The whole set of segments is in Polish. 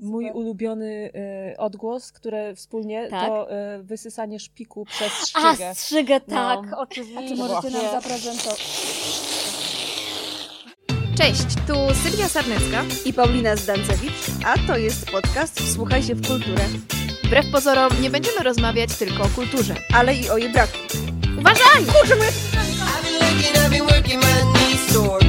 Mój Super. ulubiony e, odgłos, które wspólnie, Tak. to e, wysysanie szpiku przez A, strzygę. strzygę, tak, No. oczywiście. Czy możecie nam zaprezentować? Cześć, tu Sylwia Sarnecka. I Paulina Zdancewicz, a to jest podcast Wsłuchaj się w kulturę, Wbrew pozorom nie będziemy rozmawiać tylko o kulturze. ale i o jej braku. Uważaj! I've been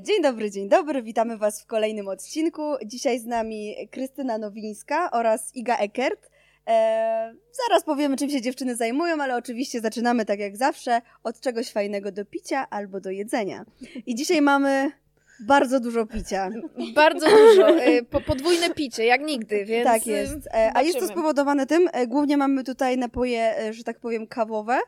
Dzień dobry, dzień dobry, witamy Was w kolejnym odcinku. Dzisiaj z nami Krystyna Nowińska oraz Iga Eckert. E, zaraz powiemy, czym się dziewczyny zajmują, ale oczywiście zaczynamy tak jak zawsze od czegoś fajnego do picia albo do jedzenia. I dzisiaj mamy bardzo dużo picia. Bardzo dużo. y, Po, podwójne picie, jak nigdy, więc. tak jest. E, a jest to spowodowane tym, e, głównie mamy tutaj napoje, e, że tak powiem, kawowe, e,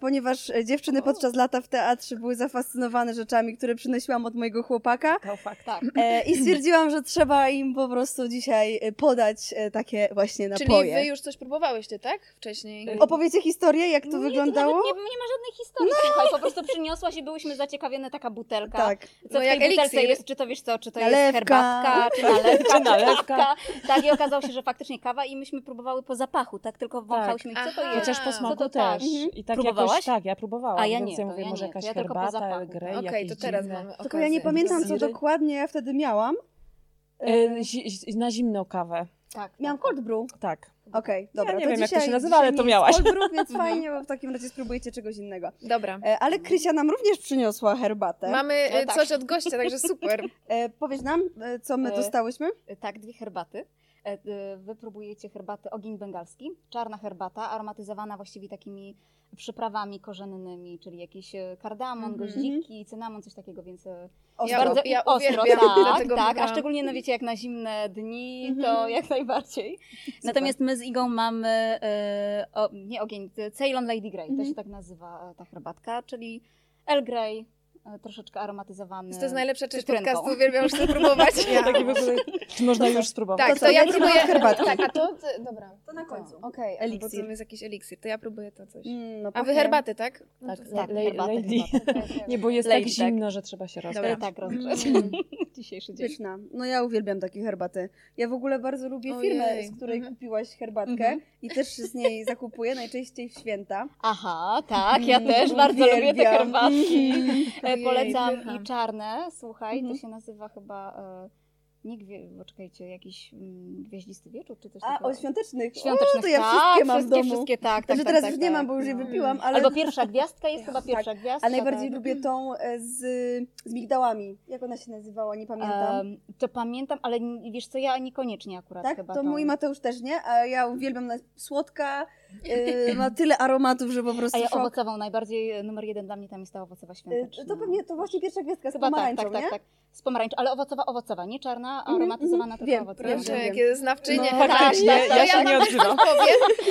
ponieważ e, dziewczyny podczas lata w teatrze były zafascynowane rzeczami, które przynosiłam od mojego chłopaka. To fakt. Tak. E, I stwierdziłam, że trzeba im po prostu dzisiaj e, podać e, takie właśnie Czyli napoje. wy już coś próbowałyście, tak? Wcześniej. Y, Opowiecie historię, jak to Nie, wyglądało? Nawet nie, nie ma żadnej historii, słuchaj, po prostu przyniosłaś i byłyśmy zaciekawione taka butelka. Tak. Co No w jak tej butelce eliksir. jest, czy to wiesz co, czy to Nalewka. jest herbatka, czy nalewka, Czy nalewka. Tak, i okazało się, że faktycznie kawa i myśmy próbowały po zapachu, tak, tylko wąchałyśmy, co to jest. Chociaż po smaku to też. tak? Mhm. I tak Próbowałaś? jakoś, tak, ja próbowałam. A ja więc nie, ja mówię, ja może nie, jakaś ja herbata, Grey. Okej, jakieś to teraz dziwne. mamy Tylko ja nie pamiętam, co dokładnie ja wtedy miałam. E, E, zi- na zimną kawę, Tak, miałam tak, cold brew. tak. Okej, dobra. nie to wiem, jak to dzisiaj, się nazywa, dzisiaj ale to miałaś. Cold brew, więc fajnie, bo w takim razie spróbujcie czegoś innego. Dobra. E, ale Krysia nam również przyniosła herbatę. Mamy No y, tak. coś od gościa, także super. E, powiedz nam, e, co my E, dostałyśmy? Tak, dwie herbaty. E, e, Wy próbujecie herbatę ogień bengalski, czarna herbata, aromatyzowana właściwie takimi przyprawami korzennymi, czyli jakiś e, kardamon, Mhm. goździki, cynamon, coś takiego, więc Ostro. bardzo ja ostro, tak, tak, a szczególnie no wiecie, jak na zimne dni, to Mhm. jak najbardziej. Natomiast my z Igą mamy, o, nie ogień, Ceylon Lady Grey, to Mhm. się tak nazywa ta herbatka, czyli Earl Grey, troszeczkę aromatyzowany. To jest najlepsza część cytrynką. podcastu, uwielbiam już to próbować. Ja taki w ogóle, czy można już spróbować? Tak, To to, ja lecimy próbuję. od herbatki. Tak, a to. to dobra. To na końcu. Okej, okay, Eliksir. bo to jest jakiś eliksir, to ja próbuję to coś. Mm, no A wy herbaty, tak? No Tak, Tak, herbatę, lady. herbatę. Nie, bo jest Lady, tak tak. zimno, że trzeba się Dobra. rozgrzać. Tak, rozgrzeć. Mm. Dzisiejszy dzień. Pyszna. No ja uwielbiam takie herbaty. Ja w ogóle bardzo lubię firmę, Ojej. z której Mhm. kupiłaś herbatkę Mhm. i też z niej zakupuję, najczęściej w święta. Aha, tak, ja Mm, też bardzo lubię te herbatki. Ojej, Polecam i czarne, słuchaj, Mhm. to się nazywa chyba, e, nie gwie, poczekajcie, jakiś mm, gwieździsty wieczór, czy coś A, takiego. o świątecznych. Świątecznych, o, to ja tak, wszystkie mam w wszystkie, domu. wszystkie, tak, tak, Znaczy tak, teraz tak, już nie tak. mam, bo już je No. wypiłam, ale... Albo pierwsza gwiazdka jest chyba pierwsza gwiazdka. A najbardziej tak. lubię tą e, z, z migdałami. Jak ona się nazywała, nie pamiętam. Em, to pamiętam, ale wiesz co, ja niekoniecznie akurat tak? chyba To tą. mój Mateusz też nie, a ja uwielbiam na... słodka, ma tyle aromatów, że po prostu A ja szok. owocową, najbardziej e, numer jeden dla mnie tam jest ta owocowa E, świąteczna. To pewnie, to właśnie pierwsza gwiazdka z Chyba tak, pomarańczą, tak, tak, nie? tak. Z pomarańczą, ale owocowa, owocowa, nie czarna, Mhm, aromatyzowana, mhm. tylko owocowa. wiem, Proszę, wiem. jakie znawczynie. No, herbaty. faktycznie, To ja się wam nie odzywam.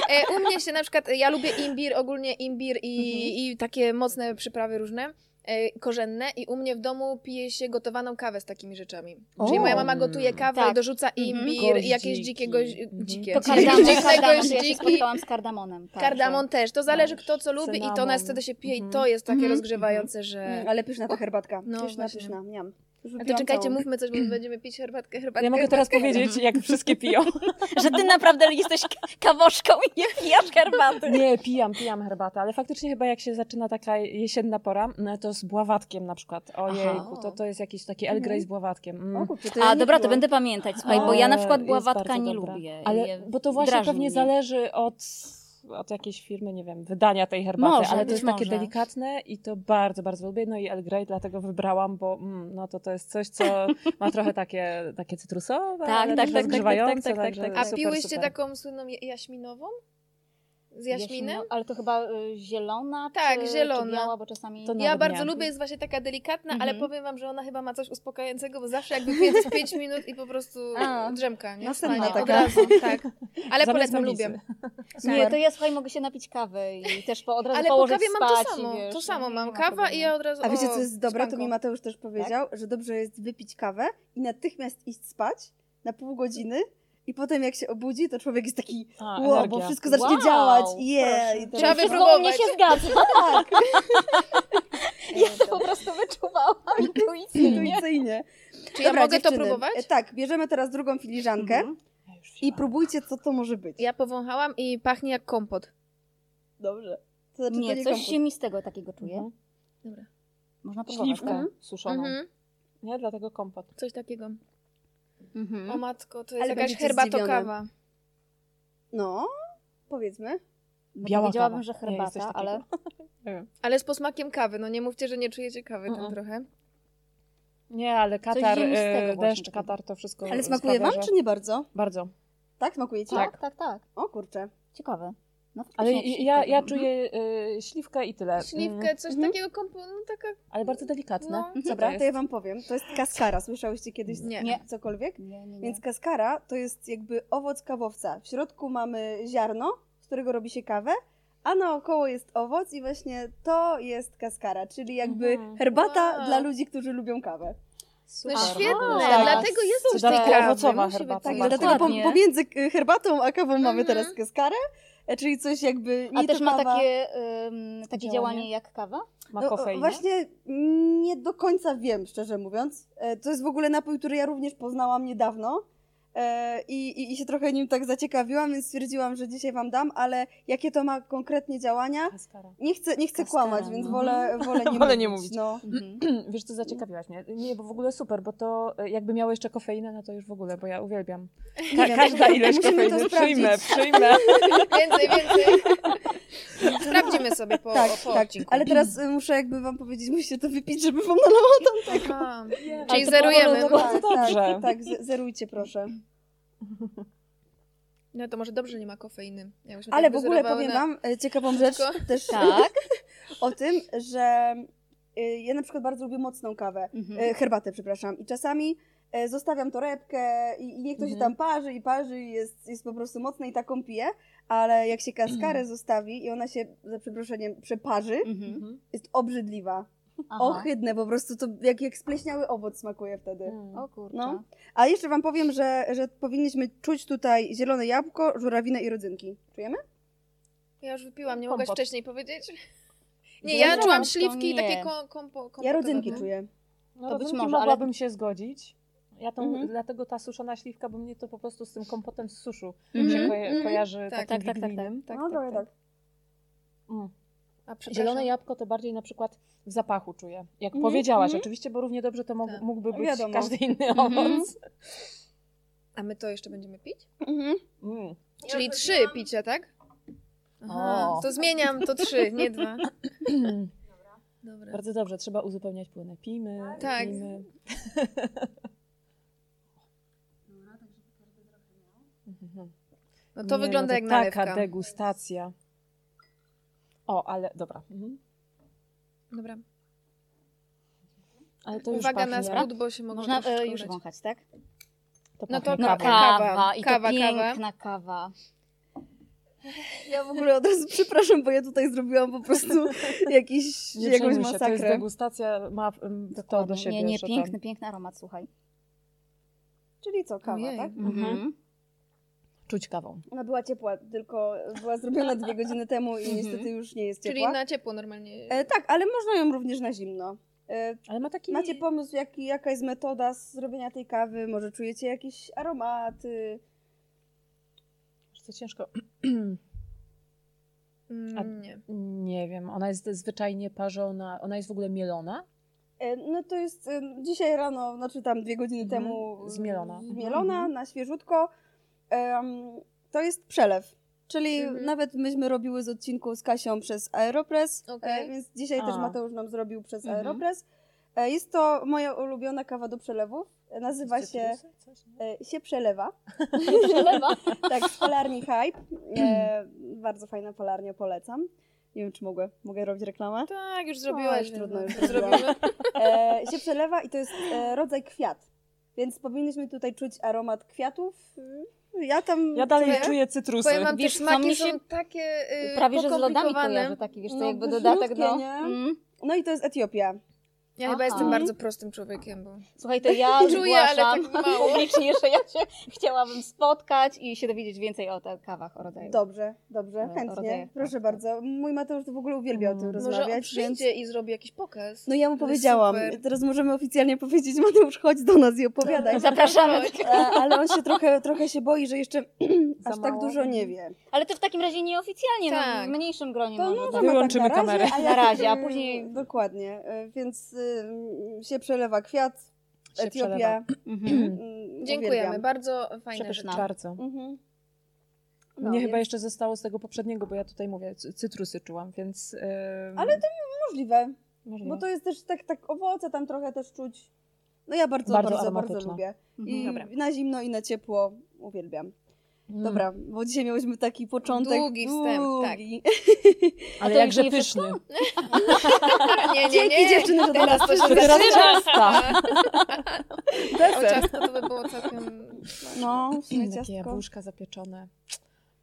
E, u mnie się na przykład, ja lubię imbir, ogólnie imbir i, Mhm. i takie mocne przyprawy różne. E, Korzenne i u mnie w domu pije się gotowaną kawę z takimi rzeczami. Czyli O. moja mama gotuje kawę Tak. i dorzuca Mhm. imbir i jakieś Goździki. dzikie goź... Mhm. dzikie. To kardamon, dziwne kardamon, ja się spotkałam z kardamonem. Tak, Kardamon też. To zależy Tak. kto co lubi i to Cynamon. nas wtedy się pije i Mhm. to jest takie Mhm. rozgrzewające, że... Mm, ale pyszna ta herbatka. No, pyszna, właśnie. pyszna. Miam. A to czekajcie, całą. mówmy coś, bo my będziemy pić herbatkę, herbatkę. Ja mogę teraz herbatkę. powiedzieć, jak wszystkie piją. Że ty naprawdę jesteś ka- kawoszką i nie pijasz herbaty. Nie, pijam, pijam herbatę, ale faktycznie chyba jak się zaczyna taka jesienna pora, no to z bławatkiem na przykład. Ojejku, to, to jest jakiś taki El Grey z bławatkiem. Mm. O, kurczę, to ja A nie dobra, to będę pamiętać, słuchaj, bo ja na przykład bławatka nie dobra. lubię. Ale, bo to właśnie drażni pewnie mnie. zależy od, od jakiejś firmy, nie wiem, wydania tej herbaty, Może, ale to jest takie może. delikatne i to bardzo, bardzo lubię. No i El Grey dlatego wybrałam, bo mm, no to to jest coś, co ma trochę takie, takie cytrusowe, Tak, ale tak, tak, tak, rozgrzewające, tak, tak, także tak, A tak. super, piłyście super. taką słynną ja- jaśminową? Z jaśminem? Jaśmino- Ale to chyba y, zielona? Tak, czy, zielona. Czy biała, bo czasami... To Ja bardzo lubię, jest właśnie taka delikatna, Mhm. ale powiem wam, że ona chyba ma coś uspokajającego, bo zawsze jak wypiję to z 5 minut i po prostu A. drzemka, nie? Następna taka. Od razu, tak. Ale Zamiast polecam, lubię. Nie, to ja słuchaj, mogę się napić kawy i też po, od razu Ale po położyć kawie mam to spać samo, wiesz, to samo nie mam. ma Kawa i ja od razu, A wiecie, co jest dobre? To mi Mateusz też powiedział, że dobrze jest wypić kawę i natychmiast iść spać na pół godziny i potem jak się obudzi, to człowiek jest taki A, wow, bo wszystko zacznie Wow, działać. Yeah, i to Trzeba jest- Wszystko u mnie się zgadza. tak, Ja to po prostu wyczuwałam intuicyjnie. intuicyjnie. Czy ja Dobra, mogę to dziewczyny, próbować? e, Tak, bierzemy teraz drugą filiżankę Mhm. Ja i próbujcie, co to może być. Ja powąchałam i pachnie jak kompot. Dobrze. To znaczy, to Nie, coś kompot. ziemistego takiego czuję. Mhm. Dobra. Można próbować. Śliwkę tak? suszoną. Mhm. Nie, dlatego kompot. Coś takiego. Mhm. O matko, to jest Ale jakaś będziecie herbatokawa. No, powiedzmy. Biała Powiedziałabym, kawa. że herbata, ale Nie wiem. Ale z posmakiem kawy. No nie mówcie, że nie czujecie kawy tam Mm-mm. trochę. Nie, ale katar, e, właśnie deszcz, katar to wszystko Ale smakuje sprawia, wam, że- czy nie bardzo? Bardzo. Tak, smakuje ci? tak, tak, tak. O kurczę. Ciekawe. No, Ale ja, ja czuję e, śliwkę i tyle. Śliwkę, Mm, coś Mhm. takiego kompo... No taka... ale bardzo delikatne. No. To Dobra, jest? to ja wam powiem. To jest kaskara. Słyszałyście kiedyś Nie. Nie. cokolwiek? Nie, nie, nie. Więc kaskara to jest jakby owoc kawowca. W środku mamy ziarno, z którego robi się kawę, a naokoło jest owoc i właśnie to jest kaskara, czyli jakby Mhm. herbata Wow. dla ludzi, którzy lubią kawę. No Super. świetne, Tak. dlatego jest coś kawy. owocowa herbata. Tak, dlatego pomiędzy herbatą a kawą mamy Mhm. teraz kaskarę, czyli coś jakby nie A też ma takie, ym, takie Działanie? działanie jak kawa? Ma No, kofeinę? Właśnie nie do końca wiem, szczerze mówiąc. E, To jest w ogóle napój, który ja również poznałam niedawno. E, I, i, I się trochę nim tak zaciekawiłam, więc stwierdziłam, że dzisiaj wam dam, ale jakie to ma konkretnie działania? Kaskara. Nie chcę, nie chcę Kaskara, kłamać, więc no. wolę, wolę nie Wolę mówić. nie mówić. No. Mhm. Wiesz, co zaciekawiłaś mnie? Nie, bo w ogóle super, bo to e, jakby miało jeszcze kofeinę, no to już w ogóle, bo ja uwielbiam. Ka- każda ilość to kofeiny. Przyjmę, przyjmę. Więcej, więcej. Sprawdzimy sobie po, Tak, po tak. odcinku. Ale teraz y, muszę jakby wam powiedzieć, musicie to wypić, żeby wam nalała tam tego. Aha. Ale Czyli to zerujemy. bardzo dobrze. Tak, tak z- zerujcie proszę. No to może dobrze, że nie ma kofeiny. Jakbyśmy Ale tak w ogóle powiem na... wam e, ciekawą rzecz też Tak. o tym, że y, ja na przykład bardzo lubię mocną kawę, Mhm. e, herbatę, przepraszam, i czasami e, zostawiam torebkę i, i niech to się Mhm. tam parzy i parzy i jest, jest po prostu mocne i taką piję, ale jak się kaskarę zostawi i ona się, za przeproszeniem, przeparzy, Mhm. Mhm. jest obrzydliwa. Aha. Ohydne, po prostu to jak, jak spleśniały owoc smakuje wtedy. Mm. O kurczę. No. A jeszcze wam powiem, że, że powinniśmy czuć tutaj zielone jabłko, żurawinę i rodzynki. Czujemy? Ja już wypiłam, nie Kompot. mogłaś wcześniej powiedzieć? Nie, ja czułam to śliwki i nie. takie kom, kompo, Ja rodzynki czuję. No, To być może, ale- mogłabym się zgodzić. Ja tą, Mhm. Dlatego ta suszona śliwka, bo mnie to po prostu z tym kompotem z suszu Mhm. się koja- Mhm. kojarzy Tak, takim tak, tak, tak, tak. no, trochę tak. Mm. A przepraszam. Zielone jabłko to bardziej na przykład w zapachu czuję. Jak Mhm, powiedziałaś, mhm. oczywiście, bo równie dobrze to mógł, Tak. mógłby być Wiadomo. każdy inny Mhm. owoc. A my to jeszcze będziemy pić? Mhm. Mm. Czyli trzy picia, tak? Aha, O. to zmieniam, to trzy, nie dwa. Dobra. Bardzo dobrze, trzeba uzupełniać płynę. Pijmy, Tak. pijmy. Mhm. No to Nie, wygląda no jak to nalewka. Taka degustacja. O, ale dobra. Mhm. Dobra. Ale to już Uwaga na spód, bo się mogą Można e, już wąchać, tak? To No to No Kawa. kawa, i to Kawa, kawa. piękna kawa. Ja w ogóle od razu przepraszam, bo ja tutaj zrobiłam po prostu jakiś, Nie jakąś się, to jest masakrę. degustacja, ma mm, to do Dokładnie. siebie. Nie, nie, piękny, tam piękny aromat, słuchaj. Czyli co, kawa, Ojej. tak? Mhm. Czuć kawą. Ona była ciepła, tylko była zrobiona dwie godziny temu i niestety już nie jest Czyli ciepła. na ciepło normalnie. E, tak, ale można ją również na zimno. E, Ale ma taki... macie pomysł, jaki, jaka jest metoda zrobienia tej kawy? Może czujecie jakieś aromaty? Co ciężko. Mm, a- nie. Nie wiem, ona jest zwyczajnie parzona, ona jest w ogóle mielona. E, No to jest e, dzisiaj rano, znaczy tam dwie godziny Mhm. temu Zmielona. zmielona Mhm. na świeżutko. To jest przelew. Czyli Mhm. nawet myśmy robiły z odcinku z Kasią przez Aeropress, e, więc dzisiaj też A. Mateusz nam zrobił przez Mhm. Aeropress. E, jest to moja ulubiona kawa do przelewów. E, Nazywa się? Coś, e, się przelewa. Przelewa. tak, z polarni Hype. E, bardzo fajna polarnia, polecam. Nie wiem, czy mogę, mogę robić reklamę. Tak, już No, zrobiłaś. już trudno, więc już zrobimy. E, się przelewa i to jest e, rodzaj kwiat. Więc powinniśmy tutaj czuć aromat kwiatów. Ja tam. Ja dalej Czuję? czuję cytrusy. Powiem wam, Wiesz, smaki są takie yy, Prawie, że z lodami pokomplikowane. kojarzę taki, wiesz co, No, jakby dodatek do... nie? Mm. No i to jest Etiopia. Ja chyba Aha. jestem bardzo prostym człowiekiem, bo... Słuchaj, to ja Czuję, ale tak mało. publicznie, że ja się chciałabym spotkać i się dowiedzieć więcej o tych kawach, o rodzaju. Dobrze, dobrze, E, chętnie. rodzaje. Proszę Tak, bardzo. Mój Mateusz to w ogóle uwielbia o tym Mm. Może on rozmawiać, więc... przyjdzie i zrobi jakiś pokaz. No ja mu powiedziałam, super. teraz możemy oficjalnie powiedzieć, Mateusz, chodź do nas i opowiadaj. Zapraszamy. E, Ale on się trochę, trochę się boi, że jeszcze aż tak mało? dużo nie wie. Ale to w takim razie nieoficjalnie, no, Tak. w mniejszym gronie To może. możemy tak. Wyłączymy tak na razie, kamerę. a Na razie, a Mm, później- Dokładnie, e, więc y, się przelewa kwiat, Się Etiopia. Mhm. mm, Dziękujemy, bardzo fajne Przepyszna. rzeczy. Bardzo. Mhm. Mnie No, chyba więc jeszcze zostało z tego poprzedniego, bo ja tutaj mówię, cy- cytrusy czułam, więc... ym, Ale Możliwe, możliwe. bo to jest też tak, tak owoce tam trochę też czuć. No ja bardzo, Bardzo bardzo, bardzo, lubię. I Mhm. Dobra. na zimno i na ciepło uwielbiam. Mm. Dobra, bo dzisiaj miałyśmy taki początek Długi wstęp, tak. długi. Ale to jakże pyszny. Nie, nie, Dzięki nie. dziewczyny, że do Teraz nas to się To teraz ciasta. O Deser. ciasto to by było całkiem... No, w sumie Takie ciastko. jabłuszka zapieczone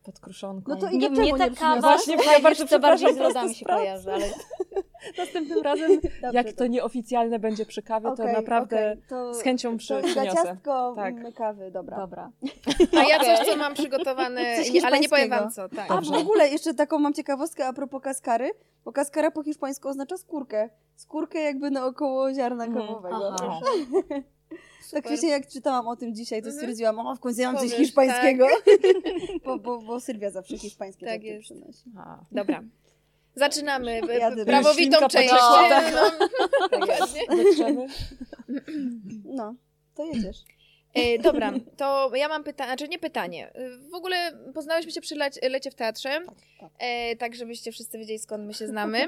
pod kruszonką. No to i Nie, nie ta kawa, Właśnie, słuchaj, ja bardzo bardziej z przepraszam, lodami się kojarzy, ale Następnym razem, Dobrze, jak to- to nieoficjalne będzie przy kawie, to Okej, naprawdę okej, to- z chęcią przy, To przyniosę. ciastko, Tak. my kawy, dobra. dobra. A ja coś, co mam przygotowane, nie, ale nie powiem wam co. Tak. A w ogóle jeszcze taką mam ciekawostkę a propos kaskary, bo kaskara po hiszpańsku oznacza skórkę. Skórkę jakby naokoło ziarna Mhm. kawowego. Tak Super. wcześniej jak czytałam o tym dzisiaj, to Mhm. stwierdziłam, o w końcu ja mam coś hiszpańskiego. bo, bo, bo Sylwia zawsze hiszpańskie Tak jest. przynosi. A, Dobra. Zaczynamy Jadę. prawowitą część. No, Tak. Wytrzemy? No, to jedziesz. E, dobra, to ja mam pytanie, znaczy nie pytanie. E, W ogóle poznałyśmy się przy lecie, lecie w teatrze, tak. E, tak żebyście wszyscy wiedzieli skąd my się znamy.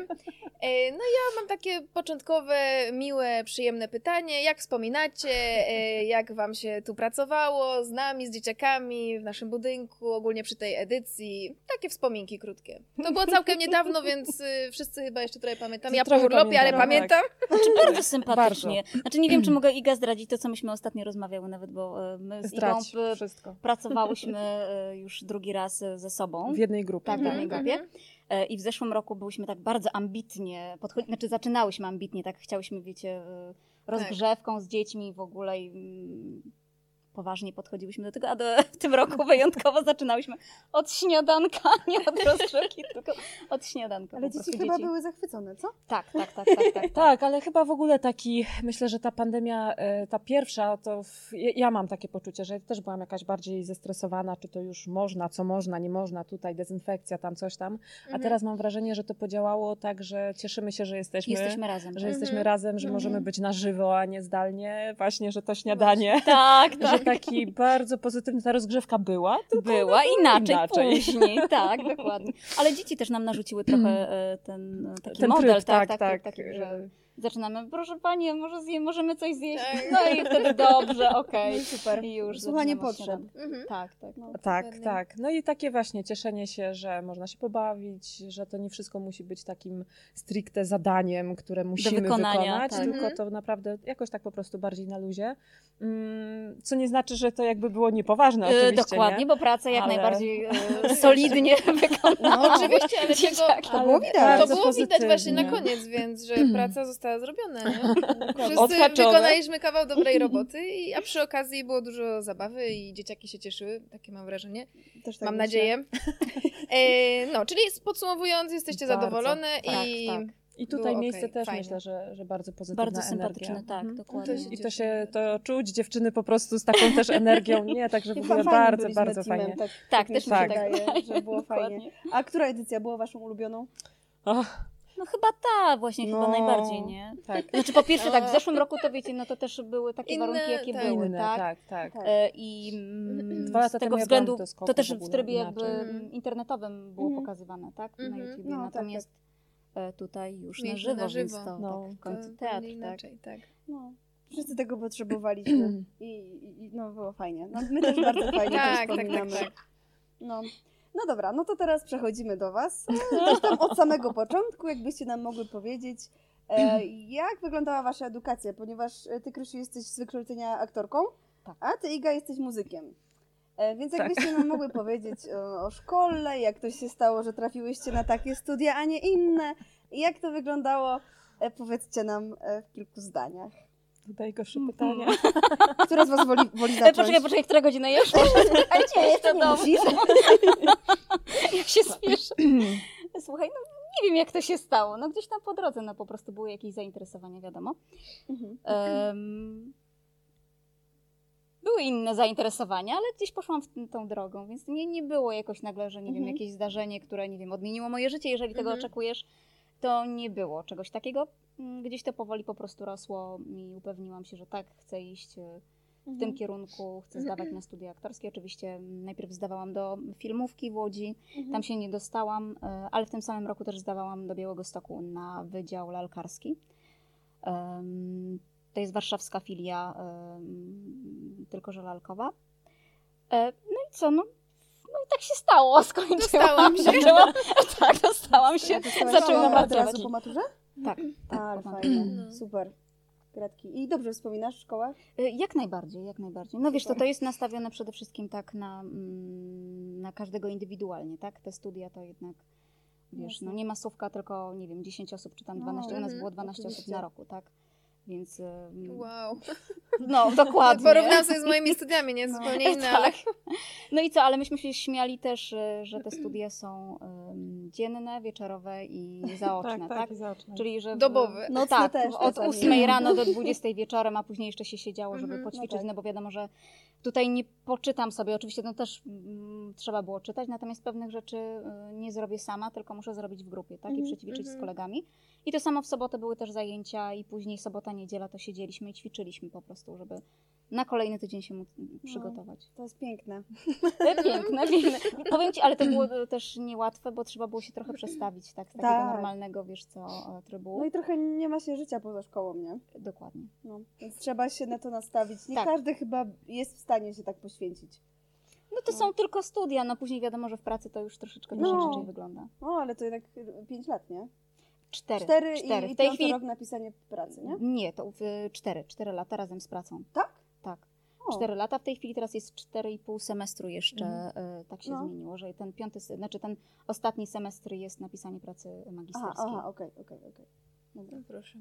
E, no ja mam takie początkowe, miłe, przyjemne pytanie. Jak wspominacie, e, jak wam się tu pracowało z nami, z dzieciakami, w naszym budynku, ogólnie przy tej edycji? Takie wspominki krótkie. To było całkiem niedawno, więc y, wszyscy chyba jeszcze trochę pamiętam. Ja po Trochę urlopie, ale pamiętam, tak. pamiętam. Znaczy bardzo sympatycznie. Znaczy nie wiem, czy mogę Iga zdradzić to, co myśmy ostatnio rozmawiały nawet, bo e, my z Zdrać Igą wszystko. pracowałyśmy e, już drugi raz e, ze sobą. W jednej grupie. Tak, w Mhm, jednej grupie. E, I w zeszłym roku byłyśmy tak bardzo ambitnie, podchodzi- znaczy zaczynałyśmy ambitnie, tak chciałyśmy, wiecie, e, rozgrzewką z dziećmi w ogóle i mm, poważnie podchodziłyśmy do tego, a do, w tym roku wyjątkowo zaczynałyśmy od śniadanka, nie od rozgrzewki, tylko od śniadanka. Ale dzieci chyba były zachwycone, co? Tak, tak, tak, tak, tak. tak. Tak, ale chyba w ogóle taki, myślę, że ta pandemia, e, ta pierwsza, to w, ja- mam takie poczucie, że też byłam jakaś bardziej zestresowana, czy to już można, co można, nie można, tutaj dezynfekcja, tam coś tam. A Mhm. teraz mam wrażenie, że to podziałało tak, że cieszymy się, że jesteśmy, Jesteśmy razem. że jesteśmy Mhm. razem, że Mhm. możemy być na żywo, a nie zdalnie. Właśnie, że to śniadanie, Tak, że tak. Taki bardzo pozytywny, ta rozgrzewka była, Była inaczej, inaczej. później, tak, dokładnie. Ale dzieci też nam narzuciły trochę e, ten e, taki ten model, tryb, tak, tak, tak, tak. taki, że e, zaczynamy, proszę Panie, może zje, możemy coś zjeść? Tak. No i wtedy dobrze, okej. Super. I już Słuchanie potrzeb. Mhm. Tak, tak. No. Tak, Dokładnie. tak. No i takie właśnie cieszenie się, że można się pobawić, że to nie wszystko musi być takim stricte zadaniem, które musimy wykonać, tak. tylko Mhm. to naprawdę jakoś tak po prostu bardziej na luzie. Mm, Co nie znaczy, że to jakby było niepoważne E, oczywiście, Dokładnie, nie? bo pracę jak Ale- najbardziej e, solidnie wykonałam. No, oczywiście, ale tego. To było widać. to było widać właśnie na koniec, więc że praca została zrobiona. Nie? Wszyscy Odhaczone. wykonaliśmy kawał dobrej roboty, i, a przy okazji było dużo zabawy i dzieciaki się cieszyły, takie mam wrażenie. Też tak mam myślę. nadzieję. E, no, czyli podsumowując, jesteście Bardzo. zadowolone Tak, i tak. I tutaj Było miejsce okej, też fajnie. myślę, że, że bardzo pozytywna Bardzo energia. sympatyczne, tak, Mhm. dokładnie. To się I to się to czuć dziewczyny po prostu z taką też energią. Nie, także w I ogóle bardzo, bardzo teamem, fajnie. Tak, Tak, mi też mi się tak wydaje, że było Dokładnie. fajnie. A która edycja była waszą ulubioną? Och, No chyba ta właśnie, No. chyba najbardziej, nie? tak. Znaczy po pierwsze tak, w zeszłym roku to wiecie, no to też były takie Inne, warunki, jakie tak. były, Inne, tak? tak, tak. Tak. E, I mm, Dwa lata z tego względu skoku to też w trybie jakby inaczej. mm, internetowym było Mhm. pokazywane, tak? Na Mhm. YouTubie. No, tak, Natomiast e, tutaj już na żywo, na więc żywo. to No. tak w końcu zupełnie teatr, tak? inaczej, tak. No, wszyscy tego potrzebowaliśmy. I, i, no było fajnie. No, my też bardzo fajnie Tak, to tak, tak, wspominamy. tak. No. No dobra, no to teraz przechodzimy do Was. Tam od samego początku, jakbyście nam mogły powiedzieć, e, jak wyglądała Wasza edukacja, ponieważ e, Ty, Krysiu, jesteś z wykształcenia aktorką, Tak. a Ty, Iga, jesteś muzykiem. E, Więc Tak. jakbyście nam mogły powiedzieć o, o szkole, jak to się stało, że trafiłyście na takie studia, a nie inne, jak to wyglądało E, powiedzcie nam e, w kilku zdaniach. Tutaj gorsze pytania. Która z was woli, woli E, zacząć? Poczekaj, poczekaj, która godzina jeszcze? Ale nie, jeszcze nie dobrze. Jak się spieszę. Słuchaj, no nie wiem jak to się stało. No gdzieś tam po drodze, no po prostu były jakieś zainteresowania, wiadomo. Mhm. Em, były inne zainteresowania, ale gdzieś poszłam w t- tą drogą, więc nie, nie było jakoś nagle, że nie wiem, Mhm. jakieś zdarzenie, które, nie wiem, odmieniło moje życie. Jeżeli tego Mhm. oczekujesz, to nie było czegoś takiego. Mm, Gdzieś to powoli po prostu rosło i upewniłam się, że tak, chcę iść e, w Mhm. tym kierunku, chcę zdawać na studia aktorskie. Oczywiście najpierw zdawałam do filmówki w Łodzi, Mhm. tam się nie dostałam, e, ale w tym samym roku też zdawałam do Białego Stoku na Wydział Lalkarski. To jest warszawska filia, tylko że lalkowa. E, No i co, no, no i tak się stało, skończyłam. Dostałam się. Tak, dostałam się. Zaczęłam pracować. po maturze? Tak, tak. A, po fajnie. No. Super. Gratki. I dobrze wspominasz szkołę? Y, Jak najbardziej, jak najbardziej. No wiesz, to, to jest nastawione przede wszystkim tak na, mm, na każdego indywidualnie, tak? Te studia to jednak, wiesz, Jasne. no nie masówka, tylko nie wiem, 10 osób czy tam No, 12, u nas mhm, było 12 osób oczywiście. na roku, tak? Więc, Wow. no dokładnie. Porównam sobie z moimi studiami, nie? Zupełnie inne. Tak. No i co, ale myśmy się śmiali też, y, że te studia są ym, dzienne, wieczorowe i zaoczne, tak, tak? tak, i zaoczne. Czyli, że w- Dobowe. Nocne tak, też od czasami. 8 rano do 20 wieczorem, a później jeszcze się siedziało, żeby Mhm. poćwiczyć, No tak. no bo wiadomo, że tutaj nie poczytam sobie, oczywiście no też mm, trzeba było czytać, natomiast pewnych rzeczy y, nie zrobię sama, tylko muszę zrobić w grupie, tak, i Mhm. przećwiczyć z Mhm. kolegami. I to samo w sobotę były też zajęcia i później sobota, niedziela to siedzieliśmy i ćwiczyliśmy po prostu, żeby na kolejny tydzień się móc mm, przygotować. To jest piękne. Piękne, piękne. Powiem Ci, ale to było e, też niełatwe, bo trzeba było się trochę przestawić tak, z takiego Tak. normalnego, wiesz co, e, trybu. No i trochę nie ma się życia poza szkołą, nie? Dokładnie. No, więc trzeba się na to nastawić. Nie Tak. każdy chyba jest w stanie się tak poświęcić. No to No. są tylko studia, no później wiadomo, że w pracy to już troszeczkę No. inaczej wygląda. No, ale to jednak 5 lat, nie? Cztery. Cztery, Cztery. i, i W tej chwili... rok napisanie pracy, nie? Nie, to w, cztery. Cztery lata razem z pracą. Tak? Tak. O. Cztery lata, w tej chwili teraz jest cztery i pół semestru jeszcze, Mhm. e, tak się No. zmieniło, że ten piąty, znaczy ten ostatni semestr jest napisanie pracy magisterskiej. aha, okej, okej, okej. Dobra. Proszę.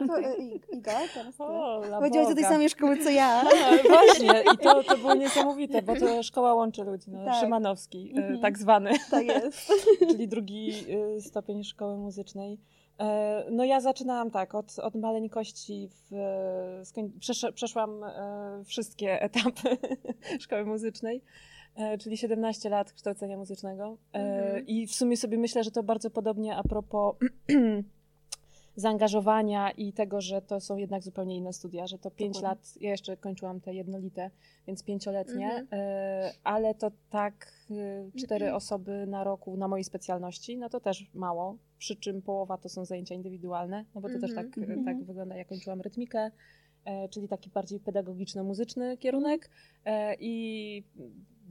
No to e, I- Iga, teraz ty. O, Chodziłaś do tej samej szkoły co ja. A, Właśnie, i to, to było niesamowite, bo to szkoła łączy ludzi, no, Tak. Szymanowski, e, Mhm. tak zwany, Tak jest. czyli drugi stopień szkoły muzycznej. E, No ja zaczynałam tak, od, od maleńkości, w, przesz, przeszłam e, wszystkie etapy szkoły muzycznej, e, czyli 17 lat kształcenia muzycznego Mhm. i w sumie sobie myślę, że to bardzo podobnie a propos zaangażowania i tego, że to są jednak zupełnie inne studia, że to 5 Dokładnie. lat, ja jeszcze kończyłam te jednolite, więc pięcioletnie, Mhm. e, ale to tak e, cztery osoby na roku na mojej specjalności, no to też mało, przy czym połowa to są zajęcia indywidualne, no bo to też Mhm. tak, e, Mhm. tak wygląda, ja kończyłam rytmikę, e, czyli taki bardziej pedagogiczno-muzyczny kierunek i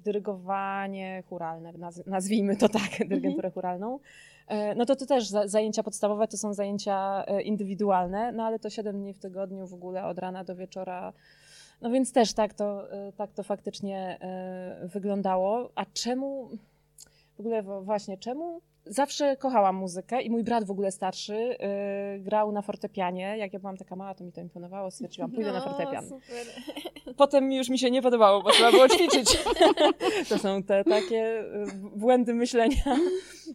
dyrygowanie churalne, naz- nazwijmy to tak, dyrygenturę churalną. E, No to to też za- zajęcia podstawowe to są zajęcia e, indywidualne, no ale to 7 dni w tygodniu w ogóle od rana do wieczora. No więc też tak to, e, tak to faktycznie wyglądało. A czemu, w ogóle właśnie, czemu zawsze kochałam muzykę i mój brat w ogóle starszy e, grał na fortepianie. Jak ja byłam taka mała, to mi to imponowało, stwierdziłam, pójdę na No, fortepian. super. Potem już mi się nie podobało, bo trzeba było ćwiczyć. To są te takie y, błędy myślenia.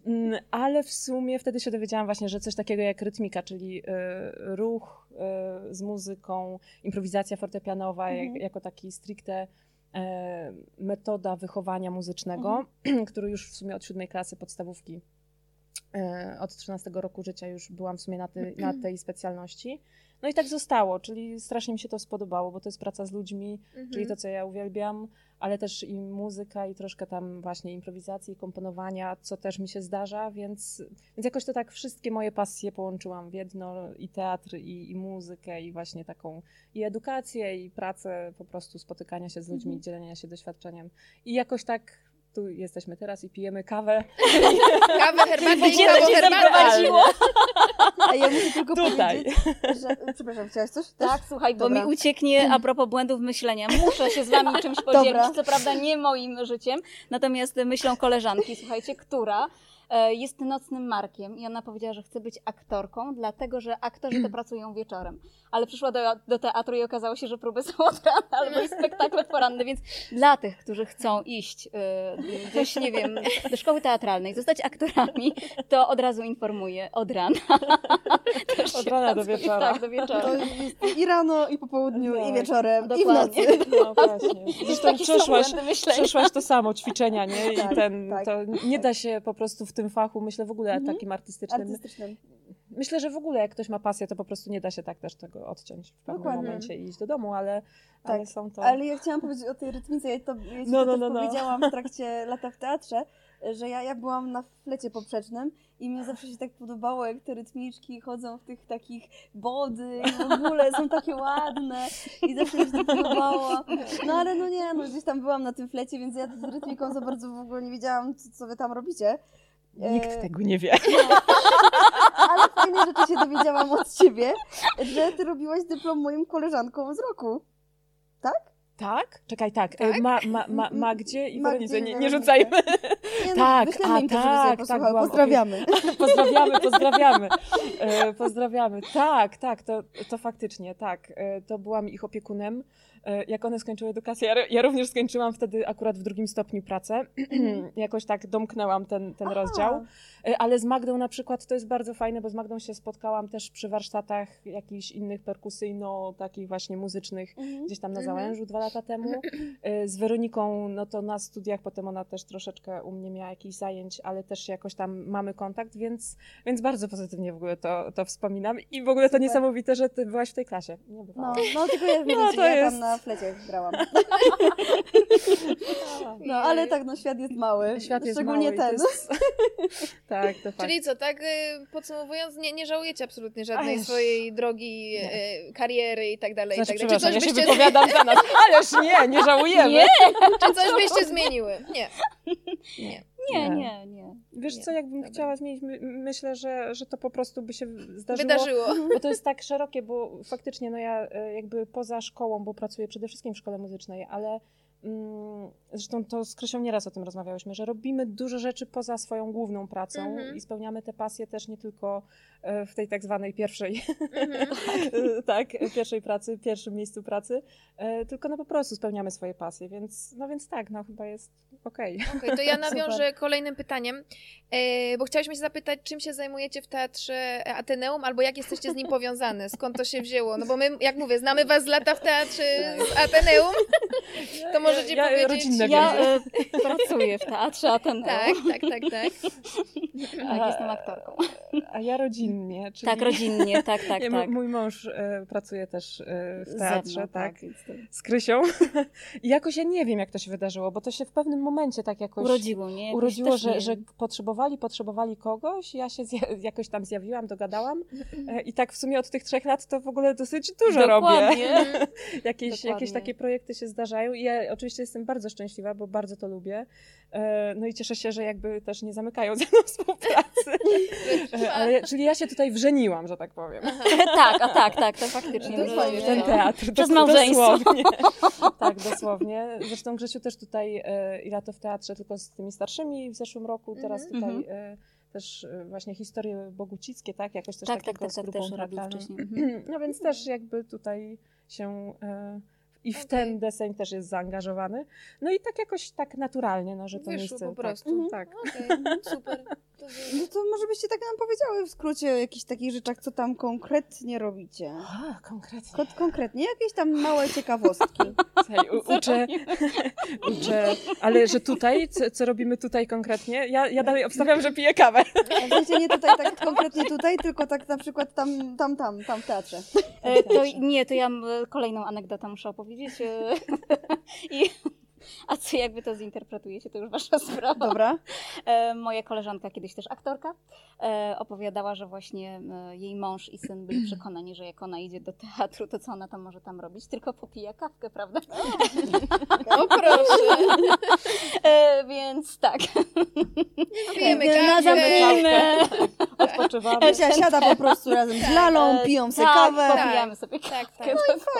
Mm, Ale w sumie wtedy się dowiedziałam właśnie, że coś takiego jak rytmika, czyli y, ruch y, z muzyką, improwizacja fortepianowa, Mhm. jak, jako taki stricte e, metoda wychowania muzycznego, który już w sumie od siódmej klasy podstawówki, od 13 roku życia już byłam w sumie na, ty, na tej specjalności. No i tak zostało, czyli strasznie mi się to spodobało, bo to jest praca z ludźmi, Mhm. czyli to, co ja uwielbiam, ale też i muzyka i troszkę tam właśnie improwizacji, komponowania, co też mi się zdarza, więc, więc jakoś to tak wszystkie moje pasje połączyłam w jedno, i teatr, i, i muzykę, i właśnie taką i edukację, i pracę, po prostu spotykania się z ludźmi, Mhm. dzielenia się doświadczeniem. I jakoś tak tu jesteśmy teraz i pijemy kawę. Kawę, herbatę i kawę, herbatę. A ja muszę tylko Tutaj. powiedzieć, że... Przepraszam, chciałaś coś? Też? Tak, słuchaj, bo Dobra. mi ucieknie a propos błędów myślenia. Muszę się z wami czymś podzielić, Dobra. co prawda nie moim życiem, natomiast myślą koleżanki, słuchajcie, która jest nocnym markiem i ona powiedziała, że chce być aktorką, dlatego że aktorzy to pracują wieczorem. Ale przyszła do, do teatru i okazało się, że próby są od rana albo i spektakle poranne, więc dla tych, którzy chcą iść e, gdzieś, nie wiem, do szkoły teatralnej, zostać aktorami, to od razu informuję, od rana. Też Od rana do wieczora. Tak, do wieczora. To jest i rano, i po południu, i Tak, wieczorem, i w dokładnie. nocy. No właśnie. Zresztą przeszłaś, przeszłaś to samo, ćwiczenia, nie? I Tak, ten, tak. to nie da się po prostu w tym fachu, myślę w ogóle Mhm. takim artystycznym. Artystycznym. Myślę, że w ogóle jak ktoś ma pasję, to po prostu nie da się tak też tego odciąć w pewnym Dokładnie. momencie i iść do domu, ale, Tak, ale są to... Ale ja chciałam powiedzieć o tej rytmice, ja, to, ja ci No, to no, no, no. powiedziałam w trakcie lata w teatrze, że ja, ja byłam na flecie poprzecznym i mi zawsze się tak podobało, jak te rytmiczki chodzą w tych takich body i w ogóle są takie ładne i zawsze mi się to podobało. No ale no nie, no gdzieś tam byłam na tym flecie, więc ja z rytmiką za bardzo w ogóle nie wiedziałam, co, co wy tam robicie. Nikt E, tego nie wie. Ale fajne rzeczy się dowiedziałam od ciebie, że ty robiłaś dyplom moim koleżankom z roku. Tak? Czekaj, tak. Tak? E, Ma, ma, ma, Magdzie i Magdzie Weronice, nie, nie rzucajmy. Nie, Tak, no, wyślemy a im tak, tak, byłam, Pozdrawiamy. Pozdrawiamy, pozdrawiamy. E, pozdrawiamy. Tak, tak, to, to faktycznie, tak. E, to byłam ich opiekunem. E, jak one skończyły edukację, ja, ja również skończyłam wtedy akurat w drugim stopniu pracę. Jakoś tak domknęłam ten, ten Aha. rozdział. E, Ale z Magdą na przykład to jest bardzo fajne, bo z Magdą się spotkałam też przy warsztatach jakichś innych perkusyjno, takich właśnie muzycznych, Mhm. gdzieś tam na Mhm. Załężu dwa lata temu. E, Z Weroniką, no to na studiach, potem ona też troszeczkę u mnie miała jakichś zajęć, ale też jakoś tam mamy kontakt, więc, więc bardzo pozytywnie w ogóle to, to wspominam. I w ogóle to Super. niesamowite, że ty byłaś w tej klasie. Nie No, bywało. no tylko ja No, to jest- tam na flecie grałam. No ale tak, no świat jest mały. Świat jest Szczególnie mały ten. Jest... tak, to fakt. Czyli co, tak y, podsumowując, nie, nie żałujecie absolutnie żadnej Ależ. swojej drogi, y, kariery i tak dalej, Znaczy, i tak dalej. Czy coś, ja się byście, wypowiadam za nas. Ależ nie, nie żałujemy. Nie, czy coś byście zmieniły? Nie. Nie. Nie, nie, nie. Wiesz Nie, co, jakbym dobra. chciała zmienić, my, myślę, że, że to po prostu by się zdarzyło. Wydarzyło. Bo to jest tak szerokie, bo faktycznie no ja e, jakby poza szkołą, bo pracuję przede wszystkim w szkole muzycznej, ale mm, zresztą to z Krysią nieraz o tym rozmawiałyśmy, że robimy dużo rzeczy poza swoją główną pracą Mhm. i spełniamy te pasje też nie tylko e, w tej tak zwanej pierwszej, Mhm. e, tak, pierwszej pracy, pierwszym miejscu pracy, e, tylko no po prostu spełniamy swoje pasje, więc no więc tak, no chyba jest okej. Okej, to ja Super. nawiążę kolejnym pytaniem, bo chciałyśmy się zapytać, czym się zajmujecie w Teatrze Ateneum, albo jak jesteście z nim powiązane, skąd to się wzięło, no bo my, jak mówię, znamy was z lata w Teatrze z Ateneum, to możecie ja, powiedzieć... Ja e, pracuję w teatrze Ateneum. Tak, tak, tak, tak. tak, jestem aktorką. A ja rodzinnie, czyli... Tak, rodzinnie, tak, tak, Nie, tak. Mój mąż e, pracuje też e, w Ze teatrze, mną, tak, to z Krysią. I jakoś ja nie wiem, jak to się wydarzyło, bo to się w pewnym momencie tak jakoś Urodziło, nie? Jakoś urodziło, że, nie że potrzebowali, potrzebowali kogoś, ja się jakoś tam zjawiłam, dogadałam e, i tak w sumie od tych trzech lat to w ogóle dosyć dużo robię. Dokładnie. Jakieś, Dokładnie. jakieś takie projekty się zdarzają i ja oczywiście jestem bardzo szczęśliwa, bo bardzo to lubię. E, No i cieszę się, że jakby też nie zamykają ze mną współpracy. Ale, czyli ja się tutaj wrzeniłam, że tak powiem. tak, a tak, tak, to faktycznie. To jest że- fajnie. że- Ten teatr. Przez dos- małżeństwo. Dosłownie. tak, dosłownie. Zresztą Grzesiu też tutaj e, i lato w teatrze, tylko z tymi starszymi w zeszłym roku, teraz Mhm. tutaj Mhm. e, też e, właśnie historie bogucickie, tak? Jakoś też Tak, tak, takiego tak, z tak, grupą też robił wcześniej. Mhm. No więc też jakby tutaj się e, i w Okej. ten deseń też jest zaangażowany. No i tak jakoś tak naturalnie, no, że to Wyszło miejsce... po prostu. Tak, tak. Okej, super. No to może byście tak nam powiedziały w skrócie o jakichś takich rzeczach, co tam konkretnie robicie. A, konkretnie. Kon- konkretnie, jakieś tam małe ciekawostki. Słuchaj, uczę, uczę, ale że tutaj, co, co robimy tutaj konkretnie? Ja, ja dalej obstawiam, że piję kawę. W sensie nie tutaj, tak konkretnie tutaj, tylko tak na przykład tam, tam, tam, tam w teatrze. E, To nie, to ja kolejną anegdotę muszę opowiedzieć. e, I, a co jakby to zinterpretujecie, to już wasza sprawa. Dobra. E, moja koleżanka, kiedyś też aktorka, e, opowiadała, że właśnie e, jej mąż i syn byli przekonani, że jak ona idzie do teatru, to co ona tam może tam robić? Tylko popija kawkę, prawda? O proszę. E, więc tak. Pijemy Na kawę. Zamknijmy. Odpoczywamy. Kasia siada po prostu razem z Lalą, E, piją se tak, kawę. popijamy sobie Tak, tak.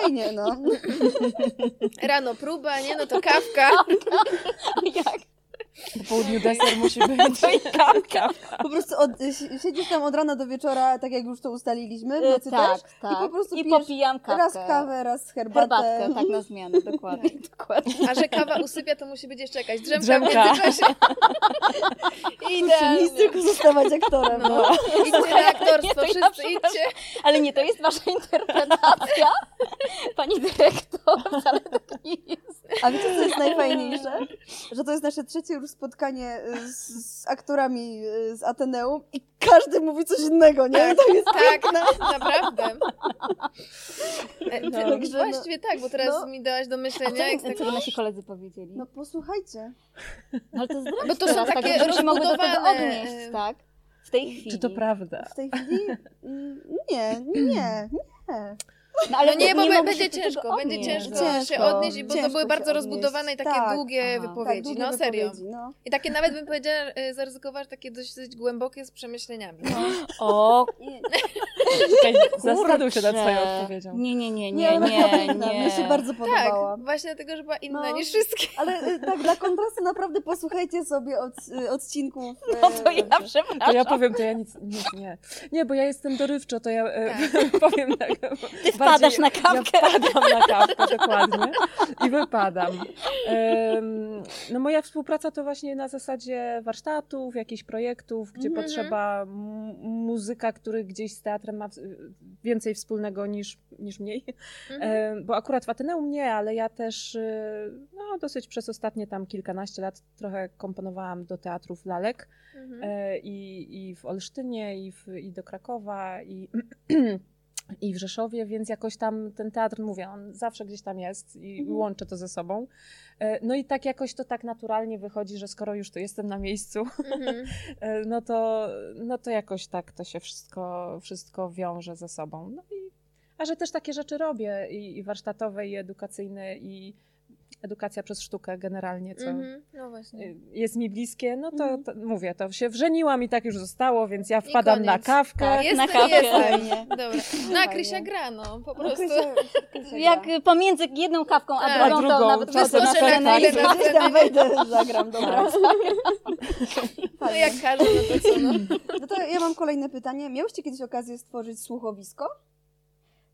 Fajnie, no. Rano próba, nie? No to kawka. Jak? Po południu deser musi być. To i kawka. Po prostu od, si- siedzisz tam od rana do wieczora, tak jak już to ustaliliśmy, w E, nocy tak, też. tak. I po prostu I popijam kawkę. raz kawę, raz herbatę. Herbatkę, tak na zmianę, dokładnie. dokładnie. A że kawa usypia, to musi być jeszcze jakaś drzemka, Drzemka. w międzyczasie. Nic tylko zostawać aktorem. No. No. Idźcie na aktorstwo, Nie, to ja wszyscy idźcie. Ale nie, to jest wasza interpretacja, pani dyrektor, wcale tak nie jest. A wiecie, co jest najfajniejsze? Że to jest nasze trzecie już spotkanie y, z, z aktorami y, z Ateneum i każdy mówi coś innego, nie? To jest Tak, naprawdę. E, No. Także no- Właściwie tak, bo teraz no. mi dałaś do A myślenia. jak co, tak, co by nasi koledzy powiedzieli? No posłuchajcie. No, ale to zdradź Bo to są teraz, takie tak, mogły do tego odnieść, tak? W tej chwili. Czy to prawda? W tej chwili mm, nie, nie, nie. No, ale no nie, bo mogły będzie ciężko, będzie ciężko, Ciężko, się odnieść, bo to były bardzo rozbudowane i takie Tak, długie aha. wypowiedzi. Tak, długie no serio. wypowiedzi, no. I takie nawet bym powiedziała, e, zaryzykowałaś takie dość, dość głębokie z przemyśleniami. O, Czekaj, zastanów się nad swoją odpowiedzią. Nie, nie, nie, Nie, nie, ale nie, fajna, nie. Mnie się bardzo podobała. Tak, właśnie dlatego, że była inna No. niż wszystkie. Ale y, tak, dla kontrastu naprawdę posłuchajcie sobie od, y, odcinków. No to y, ja To przepraszam. ja powiem, to ja nic, nic nie. Nie, bo ja jestem dorywczo, to ja e, powiem tak. Ty wpadasz na Ja kawkę. wpadam na kawkę, dokładnie. I wypadam. No moja współpraca to właśnie na zasadzie warsztatów, jakichś projektów, gdzie Mhm. potrzeba m- muzyka, który gdzieś z teatrem ma więcej wspólnego niż, niż mniej. Mhm. E, Bo akurat w Ateneum nie, ale ja też e, no, dosyć przez ostatnie tam kilkanaście lat trochę komponowałam do teatrów lalek Mhm. e, i, i w Olsztynie, i, w, i do Krakowa, i, i w Rzeszowie, więc jakoś tam ten teatr, mówię, on zawsze gdzieś tam jest i Mhm. łączę to ze sobą. E, No i tak jakoś to tak naturalnie wychodzi, że skoro już tu jestem na miejscu, Mhm. e, no to, no to jakoś tak to się wszystko, wszystko wiąże ze sobą. No i, a że też takie rzeczy robię i, i warsztatowe, i edukacyjne, i edukacja przez sztukę generalnie, co Mhm. No właśnie. y, jest mi bliskie, no to, Mhm. to mówię, to się wrzeniłam i tak już zostało, więc ja wpadam na kawkę. Tak, Jest, na to kawę. jest. Dobra. No a Krysia gra, no, po No, prostu. Krysia, Krysia Jak gra. pomiędzy jedną kawką a Tak. drugą, A drugą, to nawet to na na scenę na Gdzieś tam wejdę, zagram, dobra. No jak każdy, no to co, no. No to ja mam kolejne pytanie. Miałyście kiedyś okazję stworzyć słuchowisko?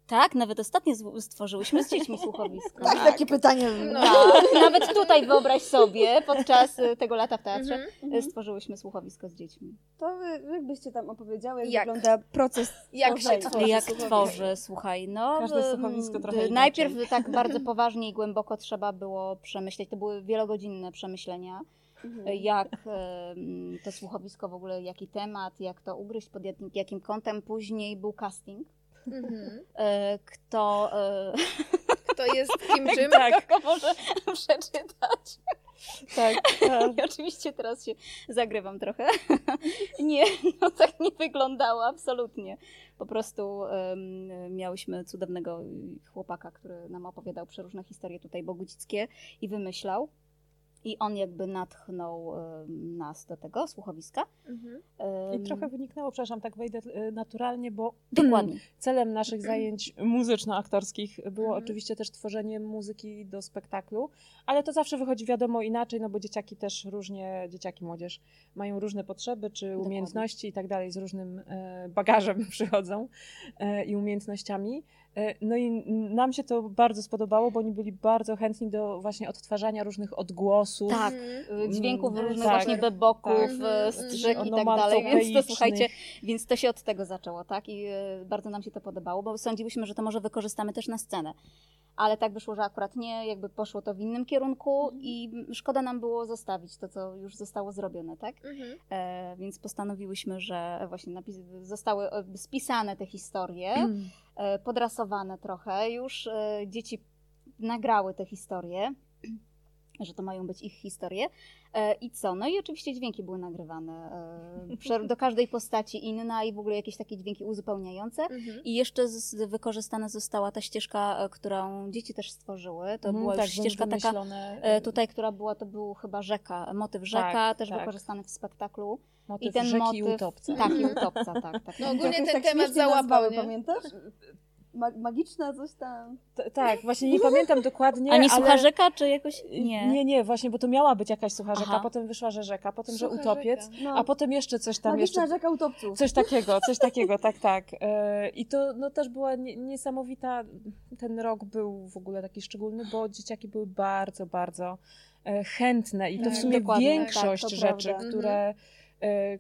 Tak, nawet ostatnio stworzyłyśmy z dziećmi słuchowisko. Tak, takie pytanie. No. Tak, nawet tutaj wyobraź sobie, podczas y, tego lata w teatrze Mhm. y, stworzyłyśmy słuchowisko z dziećmi. To wy, jakbyście tam opowiedziały, jak, Jak? wygląda proces Jak się tworzenia. tworzy Jak słuchowisko? tworzę, słuchaj, no... Każde ym, słuchowisko trochę y, inaczej. Najpierw tak bardzo poważnie i głęboko trzeba było przemyśleć, to były wielogodzinne przemyślenia, Mhm. y, jak to słuchowisko w ogóle, jaki temat, jak to ugryźć, pod jakim, jakim kątem. Później był casting, Mhm. y, kto... y, Kto jest kim czym? Tak, Kogo może przeczytać. tak. tak. I oczywiście teraz się zagrywam trochę. Nie, no tak nie wyglądało absolutnie. Po prostu em, miałyśmy cudownego chłopaka, który nam opowiadał przeróżne historie tutaj bogucickie i wymyślał. I on jakby natchnął em, nas do tego słuchowiska. Mhm. I trochę wyniknęło, przepraszam, tak wejdę y, naturalnie, bo Dokładnie. celem naszych zajęć muzyczno-aktorskich było Mhm. oczywiście też tworzenie muzyki do spektaklu, ale to zawsze wychodzi wiadomo inaczej, no bo dzieciaki też różnie, dzieciaki, młodzież mają różne potrzeby czy Dokładnie. umiejętności i tak dalej, z różnym e, bagażem przychodzą i umiejętnościami. E, No i nam się to bardzo spodobało, bo oni byli bardzo chętni do właśnie odtwarzania różnych odgłosów. Tak. Mhm. y, Dźwięków Mm, różnych tak. właśnie beboków, Tak. y, strzyk i tak dalej, więc to słuchajcie, więc to się od tego zaczęło, tak? I bardzo nam się to podobało, bo sądziłyśmy, że to może wykorzystamy też na scenę. Ale tak wyszło, że akurat nie, jakby poszło to w innym kierunku i szkoda nam było zostawić to, co już zostało zrobione, tak? Mhm. E, więc postanowiłyśmy, że właśnie napis- zostały e, spisane te historie, e, podrasowane trochę. Już e, dzieci nagrały te historie, że to mają być ich historie. E, I co? No i oczywiście dźwięki były nagrywane. E, do każdej postaci inna i w ogóle jakieś takie dźwięki uzupełniające. Mhm. I jeszcze z, wykorzystana została ta ścieżka, e, którą dzieci też stworzyły. To Mhm, była tak, już ścieżka taka e, tutaj, która była, to był chyba rzeka, motyw rzeka, Tak, też tak. wykorzystany w spektaklu. Motyw I ten rzeki motyw, i utopca. Tak, i utopca, tak. tak, No tak. ogólnie Jakoś ten tak temat załapał, nazwały, pamiętasz? ma magiczna coś tam. T- tak, właśnie nie pamiętam dokładnie. A nie ale... sucha rzeka, czy jakoś... Nie. Nie, nie, właśnie, bo to miała być jakaś sucha rzeka, Aha. potem wyszła, że rzeka, potem, że Sucha utopiec, rzeka. No. a potem jeszcze coś tam, Magiczna jeszcze rzeka utopców. Coś takiego, coś takiego, tak, tak. E, I to no, też była nie, niesamowita, ten rok był w ogóle taki szczególny, bo dzieciaki były bardzo, bardzo e, chętne i to w Tak, sumie dokładnie, większość tak, to rzeczy, prawda. które, e,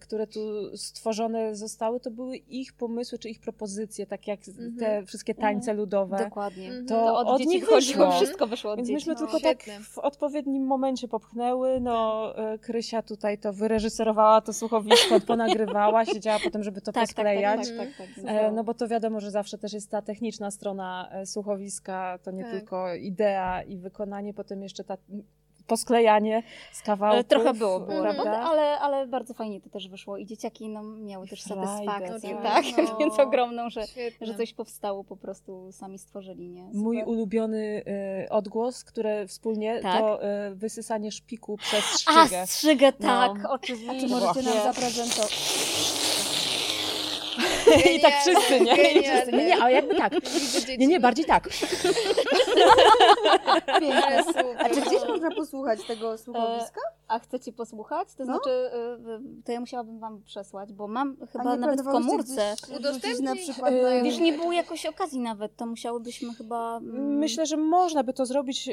które tu stworzone zostały, to były ich pomysły czy ich propozycje, tak jak Mhm. te wszystkie tańce ludowe. Dokładnie. Mhm. To, To od, od nich wyszło. wszystko wyszło od Więc dzieci. myśmy No, tylko świetne. tak w odpowiednim momencie popchnęły. No, e, Krysia tutaj to wyreżyserowała to słuchowisko, ponagrywała, siedziała potem, żeby to tak, tak, tak, posklejać. tak, tak, tak. E, No bo to wiadomo, że zawsze też jest ta techniczna strona e, słuchowiska, to nie Tak. tylko idea i wykonanie, potem jeszcze ta posklejanie z kawałków. Ale trochę było, było Mhm. roboty, ale, ale bardzo fajnie to też wyszło i dzieciaki no, miały też frajdę, satysfakcję, no tak, tak, no. więc ogromną, że, Świetne. że coś powstało, po prostu sami stworzyli, nie? Mój Super. ulubiony e, odgłos, które wspólnie, Tak. to e, wysysanie szpiku przez A, strzygę. strzygę, tak, No. oczywiście. A czy możecie nam Właśnie. Zaprezentować? I tak wszyscy, nie? I Genialne. wszyscy. Nie, nie, a jakby tak. Nie, nie, bardziej tak. Ale Piękne. A czy gdzieś można posłuchać tego słuchowiska? A chcecie posłuchać? To No. znaczy, y, to ja musiałabym wam przesłać, bo mam chyba nie nawet w komórce. wrzucić na Udostępnić? przykład E, na... Wiesz, nie było jakoś okazji nawet, to musiałybyśmy chyba... mm, Myślę, że można by to zrobić e,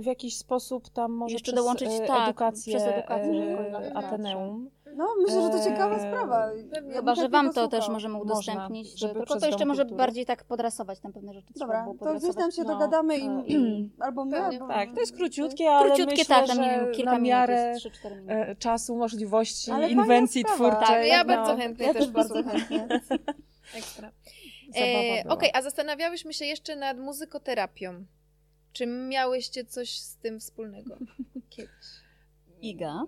w jakiś sposób tam może Jeszcze przez dołączyć, e, tak, edukację, przez edukację e. Ateneum. No, myślę, że to ciekawa Eee, sprawa. pewnie. Ja Chyba, że wam to też możemy Można, udostępnić, żeby tylko to jeszcze może Kultury. bardziej tak podrasować tam pewne rzeczy. trzeba Dobra, było to gdzieś tam się No, dogadamy i, e, i albo my, albo... Tak, to jest króciutkie, ale Króciutkie, myślę, tak, tam nie że wiem, kilka na minut miarę 3-4 minuty. e, czasu, możliwości, Ale inwencji twórczej. Tak, ja no, bardzo chętnie Ja też bardzo posłucham. chętnie. Ekstra. E. Okej, a zastanawiałyśmy się jeszcze nad muzykoterapią. Czy miałyście coś z tym wspólnego? Kiedyś. Iga,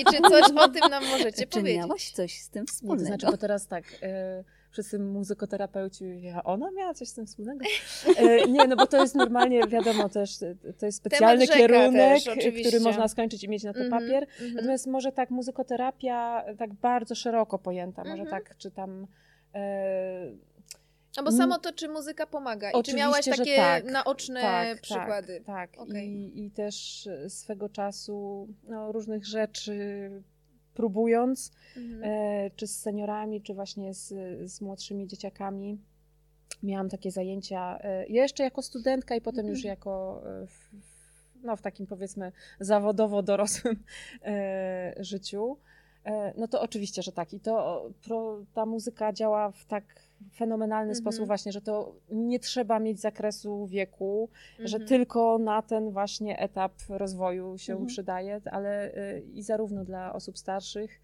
I czy coś o tym nam możecie czy powiedzieć? miałaś coś z tym Nie, to wspólnego? znaczy, bo teraz tak, e, wszyscy muzykoterapeuci, a ona miała coś z tym wspólnego? E, nie, no bo to jest normalnie, wiadomo też, e, to jest specjalny kierunek, też, który można skończyć i mieć na to Mhm, papier. mhm. Natomiast może tak muzykoterapia tak bardzo szeroko pojęta, może Mhm. tak, czy tam... E, No bo samo to, czy muzyka pomaga. I czy miałaś takie tak. naoczne tak, przykłady? Tak, tak. Okej. I, I też swego czasu no, różnych rzeczy próbując, Mhm. e, czy z seniorami, czy właśnie z, z młodszymi dzieciakami. Miałam takie zajęcia e, jeszcze jako studentka i potem już jako e, w, w- no, w takim powiedzmy zawodowo dorosłym e, życiu. E, no to oczywiście, że tak. I to pro, ta muzyka działa w tak fenomenalny Mhm. sposób właśnie, że to nie trzeba mieć zakresu wieku, że Mhm. tylko na ten właśnie etap rozwoju się Mhm. przydaje, ale y, i zarówno dla osób starszych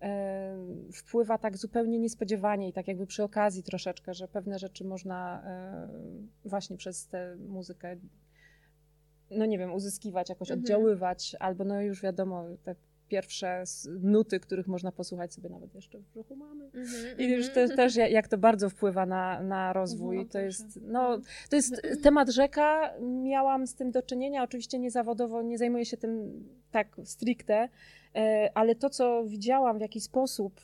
e, wpływa tak zupełnie niespodziewanie i tak jakby przy okazji troszeczkę, że pewne rzeczy można e, właśnie przez tę muzykę no nie wiem, uzyskiwać, jakoś Mhm. oddziaływać, albo no już wiadomo, te pierwsze nuty, których można posłuchać sobie nawet jeszcze w brzuchu mamy. Mhm, I już mhm, te, też ja- jak to bardzo wpływa na, na rozwój. Mhm, to jest, no, to jest temat rzeka. Miałam z tym do czynienia. Oczywiście nie zawodowo, nie zajmuję się tym tak stricte, e, ale to, co widziałam, w jaki sposób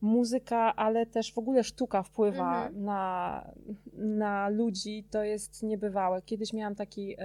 muzyka, ale też w ogóle sztuka wpływa Mhm. na, na ludzi, to jest niebywałe. Kiedyś miałam taki.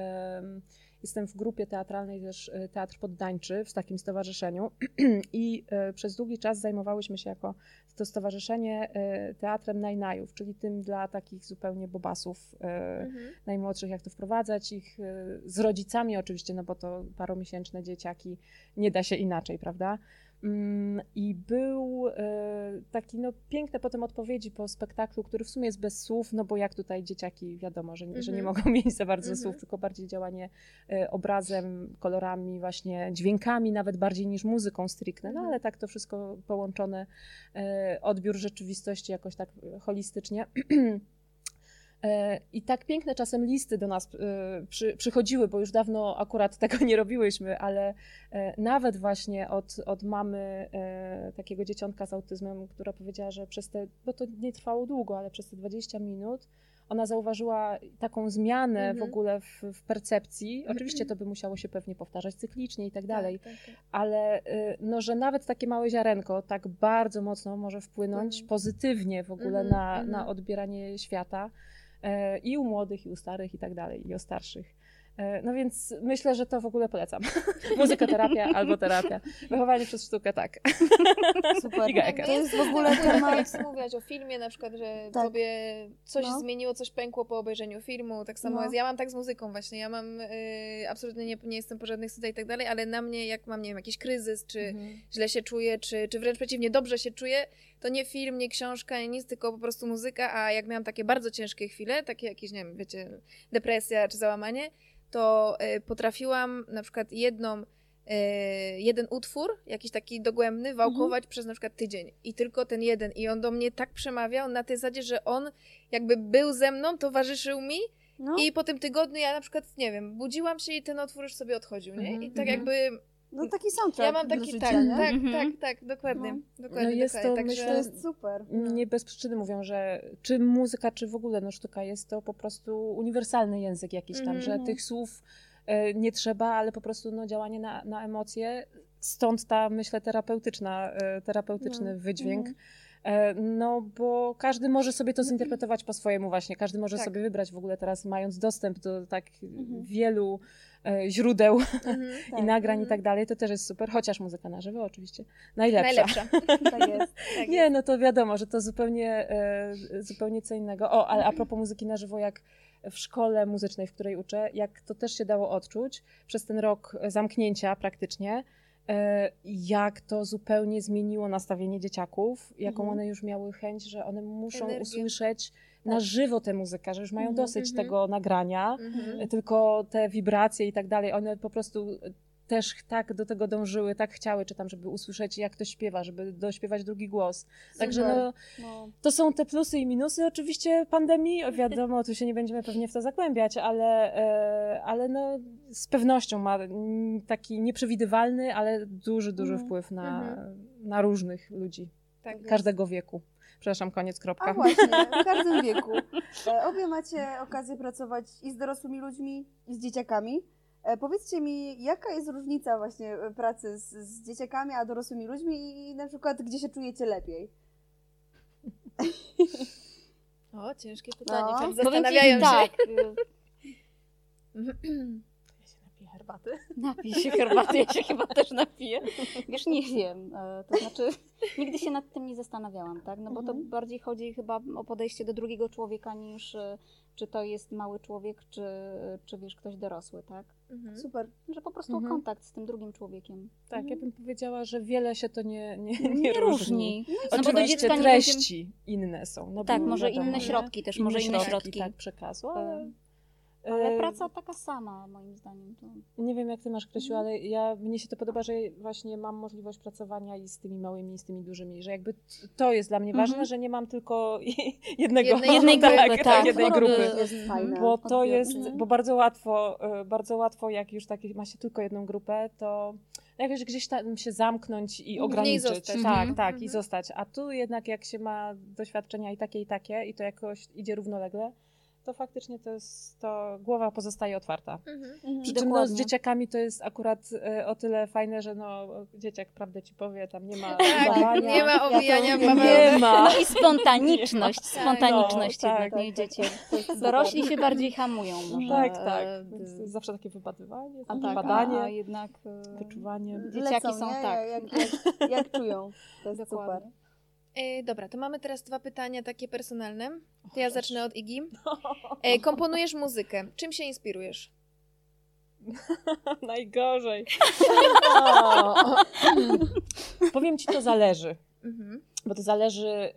Jestem w grupie teatralnej też e, Teatr Poddańczy w takim stowarzyszeniu i e, przez długi czas zajmowałyśmy się jako to stowarzyszenie e, teatrem najnajów, czyli tym dla takich zupełnie bobasów Mhm. najmłodszych, jak to wprowadzać, ich z rodzicami oczywiście, no bo to paromiesięczne dzieciaki, nie da się inaczej, prawda? Mm, I był e, taki, no piękne potem odpowiedzi po spektaklu, który w sumie jest bez słów, no bo jak tutaj dzieciaki, wiadomo, że, że nie Mhm. mogą mieć za bardzo Mhm. słów, tylko bardziej działanie e, obrazem, kolorami, właśnie dźwiękami, nawet bardziej niż muzyką stricte, no Mhm. ale tak to wszystko połączone, e, odbiór rzeczywistości jakoś tak holistycznie. E, I tak piękne czasem listy do nas e, przy, przychodziły, bo już dawno akurat tego nie robiłyśmy, ale e, nawet właśnie od, od mamy takiego dzieciątka z autyzmem, która powiedziała, że przez te, bo to nie trwało długo, ale przez te 20 minut ona zauważyła taką zmianę w Mhm. ogóle w, w percepcji. Oczywiście to by musiało się pewnie powtarzać cyklicznie i tak dalej, Tak, tak, tak. ale no, że nawet takie małe ziarenko tak bardzo mocno może wpłynąć Mhm. pozytywnie w ogóle Mhm, na, mhm. na odbieranie świata i u młodych, i u starych, i tak dalej, i o starszych. E, No więc myślę, że to w ogóle polecam. Muzykoterapia albo terapia. Wychowanie przez sztukę, tak. Super. To jest w ogóle temat... jak mówiłaś o filmie, na przykład, że Tak. tobie coś No. zmieniło, coś pękło po obejrzeniu filmu. Tak samo No. jest. Ja mam tak z muzyką właśnie. Ja mam y, absolutnie nie, nie jestem po żadnych studiach i tak dalej, ale na mnie, jak mam, nie wiem, jakiś kryzys, czy Mhm. źle się czuję, czy, czy wręcz przeciwnie, dobrze się czuję, to nie film, nie książka, nie nic, tylko po prostu muzyka, a jak miałam takie bardzo ciężkie chwile, takie jakieś, nie wiem, wiecie, depresja czy załamanie, to y, potrafiłam na przykład jedną, y, jeden utwór, jakiś taki dogłębny, wałkować przez na przykład tydzień. I tylko ten jeden. I on do mnie tak przemawiał na tej zasadzie, że on jakby był ze mną, towarzyszył mi No, i po tym tygodniu ja na przykład, nie wiem, budziłam się i ten utwór już sobie odchodził, nie? Mhm, I tak mhm. jakby no taki soundtrack ja mam taki, życia, tak, nie? tak, Mhm. tak, tak, dokładnie. dokładnie No jest dokładnie. to, Także, To jest super. Nie bez przyczyny mówią, że czy muzyka, czy w ogóle no, sztuka jest to po prostu uniwersalny język jakiś tam, Mhm. że tych słów e, nie trzeba, ale po prostu no, działanie na, na emocje. Stąd ta, myślę, terapeutyczna, e, terapeutyczny No. wydźwięk. Mhm. E, No, bo każdy może sobie to zinterpretować po swojemu właśnie. Każdy może Tak. sobie wybrać w ogóle teraz, mając dostęp do tak Mhm. wielu źródeł mhm. Tak. i nagrań i Mhm. tak dalej, to też jest super. Chociaż muzyka na żywo oczywiście najlepsza. Najlepsza. Tak jest. Tak Nie, jest. no to wiadomo, że to zupełnie, e, zupełnie co innego. O, ale a propos muzyki na żywo, jak w szkole muzycznej, w której uczę, jak to też się dało odczuć przez ten rok zamknięcia praktycznie, e, jak to zupełnie zmieniło nastawienie dzieciaków, jaką Mhm. one już miały chęć, że one muszą Energię. usłyszeć na żywo tę muzykę, że już mają Mhm, dosyć mhm. tego nagrania, Mhm. tylko te wibracje i tak dalej, one po prostu też tak do tego dążyły, tak chciały, czy tam, żeby usłyszeć, jak to śpiewa, żeby dośpiewać drugi głos. Także Super. no, No. to są te plusy i minusy oczywiście pandemii. Wiadomo, tu się nie będziemy pewnie w to zagłębiać, ale, e, ale no, z pewnością ma taki nieprzewidywalny, ale duży, duży Mhm. wpływ na, Mhm. na różnych ludzi, Tak. każdego wieku. Przepraszam, koniec, kropka. A właśnie, w każdym wieku. E, Obie macie okazję pracować i z dorosłymi ludźmi, i z dzieciakami. E, Powiedzcie mi, jaka jest różnica właśnie e, pracy z, z dzieciakami, a dorosłymi ludźmi i na przykład gdzie się czujecie lepiej? O, ciężkie pytanie. No. No. Powiem ci, Zastanawiają się. tak, y, Ja się napiję herbaty. Napij się herbaty, ja się chyba też napiję. Wiesz, nie wiem. e, To znaczy, nigdy się nad tym nie zastanawiałam, tak? No bo to Mhm. bardziej chodzi chyba o podejście do drugiego człowieka niż e, czy to jest mały człowiek, czy, czy wiesz, ktoś dorosły, tak? Mhm. Super. Że po prostu Mhm. kontakt z tym drugim człowiekiem. Tak, Mhm. ja bym powiedziała, że wiele się to nie, nie, nie, Nie różni. różni. No bo do Oczywiście dziecka nie treści inne są. No Tak, może wiadomo, inne środki też, Inne może inne środki. Tak, przekazu, ale... Ale e, praca taka sama, moim zdaniem. To... Nie wiem, jak ty masz, Krysiu, Mhm. ale ja, mnie się to podoba, że właśnie mam możliwość pracowania i z tymi małymi, i z tymi dużymi, że jakby to jest dla mnie Mhm. ważne, że nie mam tylko jednego, Jednej Jednej grupy, grupy, tak. jednej Choroby. grupy. To jest fajne. Bo to jest, Mhm. bo bardzo łatwo, e, bardzo łatwo, jak już tak ma się tylko jedną grupę, to jakoś gdzieś tam się zamknąć i ograniczyć. zostać. Tak, Mhm. tak, i Mhm. zostać. A tu jednak jak się ma doświadczenia i takie, i takie, i to jakoś idzie równolegle, to faktycznie to jest, to głowa pozostaje otwarta. Mhm. Mhm. Przy czym no, z dzieciakami to jest akurat e, o tyle fajne, że no, dzieciak prawdę ci powie, tam nie ma Tak, nie ma obijania Ja. Nie ma. No i spontaniczność, Tak. spontaniczność No, tak, jednak, nie tak, dzieci. Super. Dorośli się bardziej hamują może. Tak, tak. e, jest zawsze takie wypadywanie, A tak, badanie, a, a jednak e, wyczuwanie. dzieciaki Lecą, są nie? tak. Jak, jak, jak czują. To jest Dokładnie. super. E, dobra, to mamy teraz dwa pytania takie personalne. To ja zacznę od Igi. E, komponujesz muzykę. Czym się inspirujesz? Najgorzej. Powiem ci, to zależy. Mhm. Bo to zależy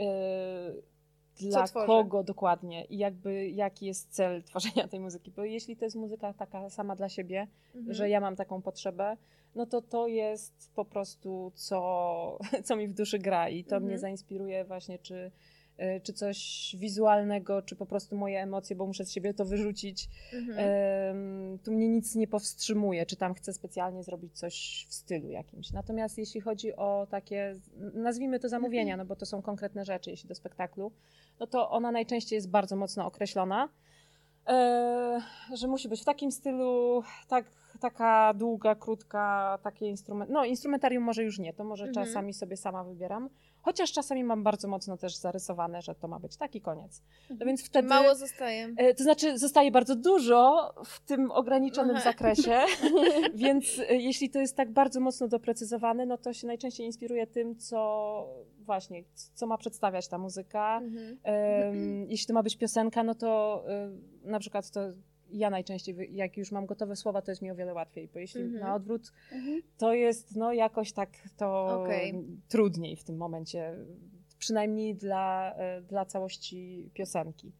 yy, dla kogo dokładnie i jakby jaki jest cel tworzenia tej muzyki. Bo jeśli to jest muzyka taka sama dla siebie, Mhm. że ja mam taką potrzebę, no to to jest po prostu co, co mi w duszy gra i to Mhm. mnie zainspiruje właśnie, czy, e, czy coś wizualnego, czy po prostu moje emocje, bo muszę z siebie to wyrzucić. Mhm. Tu mnie nic nie powstrzymuje, czy tam chcę specjalnie zrobić coś w stylu jakimś. Natomiast jeśli chodzi o takie, nazwijmy to zamówienia, no bo to są konkretne rzeczy, jeśli do spektaklu, no to ona najczęściej jest bardzo mocno określona, e, że musi być w takim stylu, tak, taka długa, krótka, takie instrument, no instrumentarium może już nie, to może Mhm. czasami sobie sama wybieram, chociaż czasami mam bardzo mocno też zarysowane, że to ma być taki koniec. No więc wtedy... Mało zostaje. E, To znaczy, zostaje bardzo dużo w tym ograniczonym Aha. zakresie, więc e, jeśli to jest tak bardzo mocno doprecyzowane, no to się najczęściej inspiruje tym, co właśnie, co ma przedstawiać ta muzyka. Mhm. Em, jeśli to ma być piosenka, no to e, na przykład to ja najczęściej, jak już mam gotowe słowa, to jest mi o wiele łatwiej, bo jeśli Mhm. na odwrót, Mhm. to jest no jakoś tak to Okej. trudniej w tym momencie, przynajmniej dla, e, dla całości piosenki.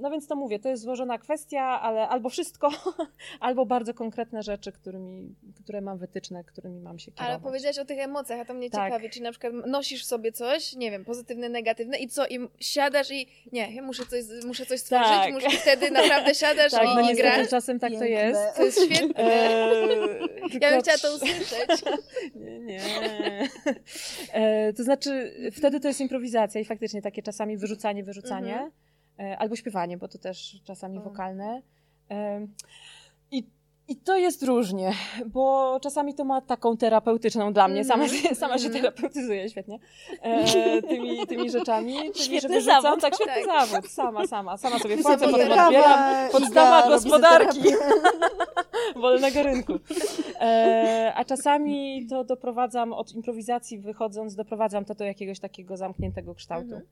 No więc to mówię, to jest złożona kwestia, ale albo wszystko, albo bardzo konkretne rzeczy, którymi, które mam wytyczne, którymi mam się kierować. Ale powiedziałaś o tych emocjach, a to mnie Tak. ciekawi, czy na przykład nosisz sobie coś, nie wiem, pozytywne, negatywne i co, i siadasz i nie, ja muszę coś, muszę coś stworzyć, Tak. muszę, i wtedy naprawdę siadasz tak, no i, i niestety grasz. czasem tak to Piękne. jest. To jest świetne. Eee, Ja bym chciała to usłyszeć. Nie, nie. E, to znaczy, wtedy to jest improwizacja i faktycznie takie czasami wyrzucanie, wyrzucanie, Mhm. E, albo śpiewanie, bo to też czasami O. wokalne. I, I to jest różnie, bo czasami to ma taką terapeutyczną dla mnie, sama, Mhm, się- sama się mhm. terapeutyzuję świetnie e, tymi, tymi rzeczami. Czyli, że Świetny wyrzucam, zawód. Tak, świetny Tak. zawód, sama, sama, sama sobie płacę, potem odbieram. Podstawa gospodarki. wolnego rynku. E, a czasami to doprowadzam od improwizacji wychodząc, doprowadzam to do jakiegoś takiego zamkniętego kształtu. Mhm.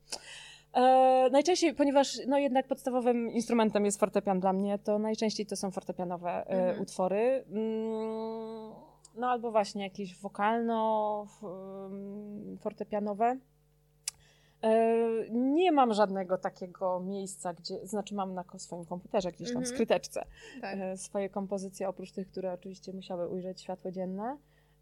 E, najczęściej, ponieważ no jednak podstawowym instrumentem jest fortepian dla mnie, to najczęściej to są fortepianowe e, Mhm. utwory. Mm, no albo właśnie jakieś wokalno, f- mm, fortepianowe. E, Nie mam żadnego takiego miejsca, gdzie, znaczy mam na swoim komputerze gdzieś tam w Mhm. skryteczce Tak. e, swoje kompozycje, oprócz tych, które oczywiście musiały ujrzeć światło dzienne.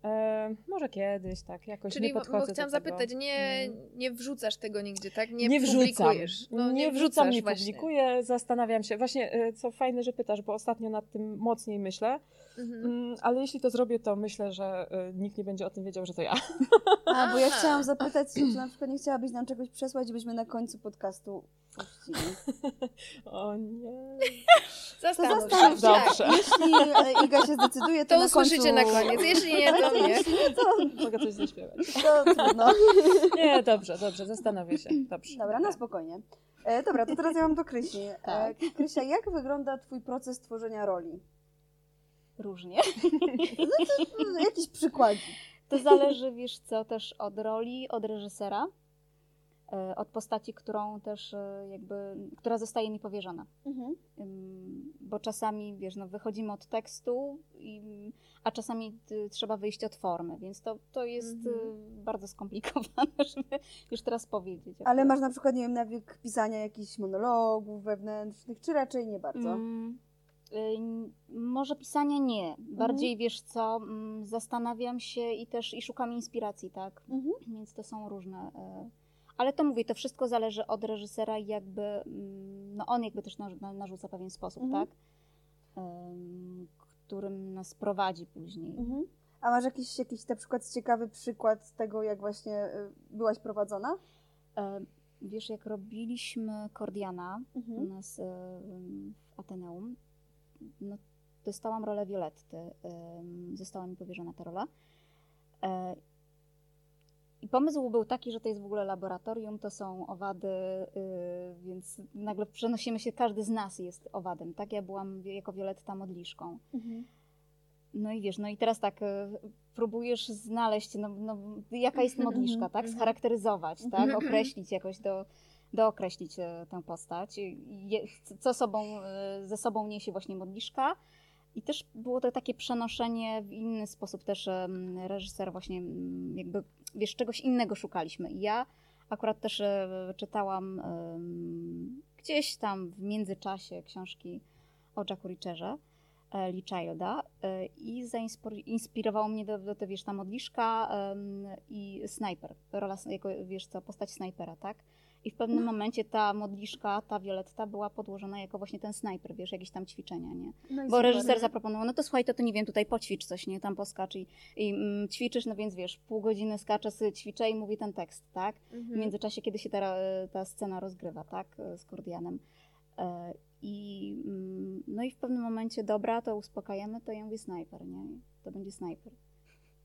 E, może kiedyś, tak, jakoś Czyli nie podchodzę bo chciałam zapytać, nie, Mm. nie wrzucasz tego nigdzie, tak? Nie, Nie, wrzucam. publikujesz. No, nie, wrzucam, wrzucasz nie właśnie. publikuję, zastanawiam się. Właśnie, e, co fajne, że pytasz, bo ostatnio nad tym mocniej myślę, Mhm. Mm, ale jeśli to zrobię, to myślę, że e, nikt nie będzie o tym wiedział, że to ja. A, bo ja chciałam zapytać, czy na przykład nie chciałabyś nam czegoś przesłać, byśmy na końcu podcastu puścili. O nie. To Zastanów zastanów się. się. Tak. Dobrze. Jeśli e, Iga się zdecyduje, to, To na usłyszycie końcu... na koniec. Jeśli nie, to nie. Jeśli nie, to, Mogę coś zaśpiewać. to trudno. Nie, dobrze, dobrze, zastanowię się. Dobrze. Dobra, na spokojnie. E, dobra, to teraz ja mam do Krysi. E, Tak. Krysia, jak wygląda twój proces tworzenia roli? Różnie. No, Jakiś przykładzik. To zależy, wiesz co, też od roli, od reżysera, e, od postaci, którą też e, jakby, która zostaje mi powierzona. Mhm. Bo czasami, wiesz, no, wychodzimy od tekstu, i, a czasami y, trzeba wyjść od formy, więc to, to jest Mhm. y, bardzo skomplikowane, żeby już teraz powiedzieć. Ale masz na przykład, nie wiem, nawyk pisania jakichś monologów wewnętrznych, czy raczej nie bardzo? Mm, może pisania nie. Bardziej wiesz co, zastanawiam się i też i szukam inspiracji, tak? Mhm. Więc to są różne. y, Ale to mówię, to wszystko zależy od reżysera i jakby, no on jakby też narzu- na- narzuca pewien sposób, Mhm. tak? Ym, Którym nas prowadzi później. Mhm. A masz jakiś, jakiś na przykład ciekawy przykład tego, jak właśnie y, byłaś prowadzona? E, Wiesz, jak robiliśmy Kordiana u Mhm. nas e, w Ateneum, no, dostałam rolę Violetty. Została mi powierzona ta rola. E, I pomysł był taki, że to jest w ogóle laboratorium, to są owady, y, więc nagle przenosimy się, każdy z nas jest owadem, tak? Ja byłam jako Violetta modliszką. Mhm. No i wiesz, no i teraz tak e, próbujesz znaleźć, no, no, jaka jest modliszka, tak? mhm. Scharakteryzować, tak? Mhm. Określić jakoś, do, dookreślić e, tę postać. Co sobą, e, ze sobą niesie właśnie modliszka. I też było to takie przenoszenie w inny sposób też em, reżyser właśnie jakby, wiesz, czegoś innego szukaliśmy. I ja akurat też e, czytałam gdzieś tam w międzyczasie książki o Jacku Richerze. e, Lee Childa e, i zainspirowało mnie do, do, do wiesz, ta modliszka em, i snajper, rola, jako, wiesz co, postać snajpera, tak? I w pewnym momencie ta modliszka, ta Violetta była podłożona jako właśnie ten snajper, wiesz, jakieś tam ćwiczenia, nie? No Bo super. reżyser zaproponował, no to słuchaj, to, to nie wiem, tutaj poćwicz coś, nie? Tam poskacz i, i mm, ćwiczysz, no więc wiesz, pół godziny skacze, sobie ćwiczę i mówi ten tekst, tak? W Mhm. międzyczasie, kiedy się ta, ta scena rozgrywa, tak? Z Kordianem. E, I, mm, no i w pewnym momencie, dobra, to uspokajamy, to ja mówię snajper, nie? To będzie snajper.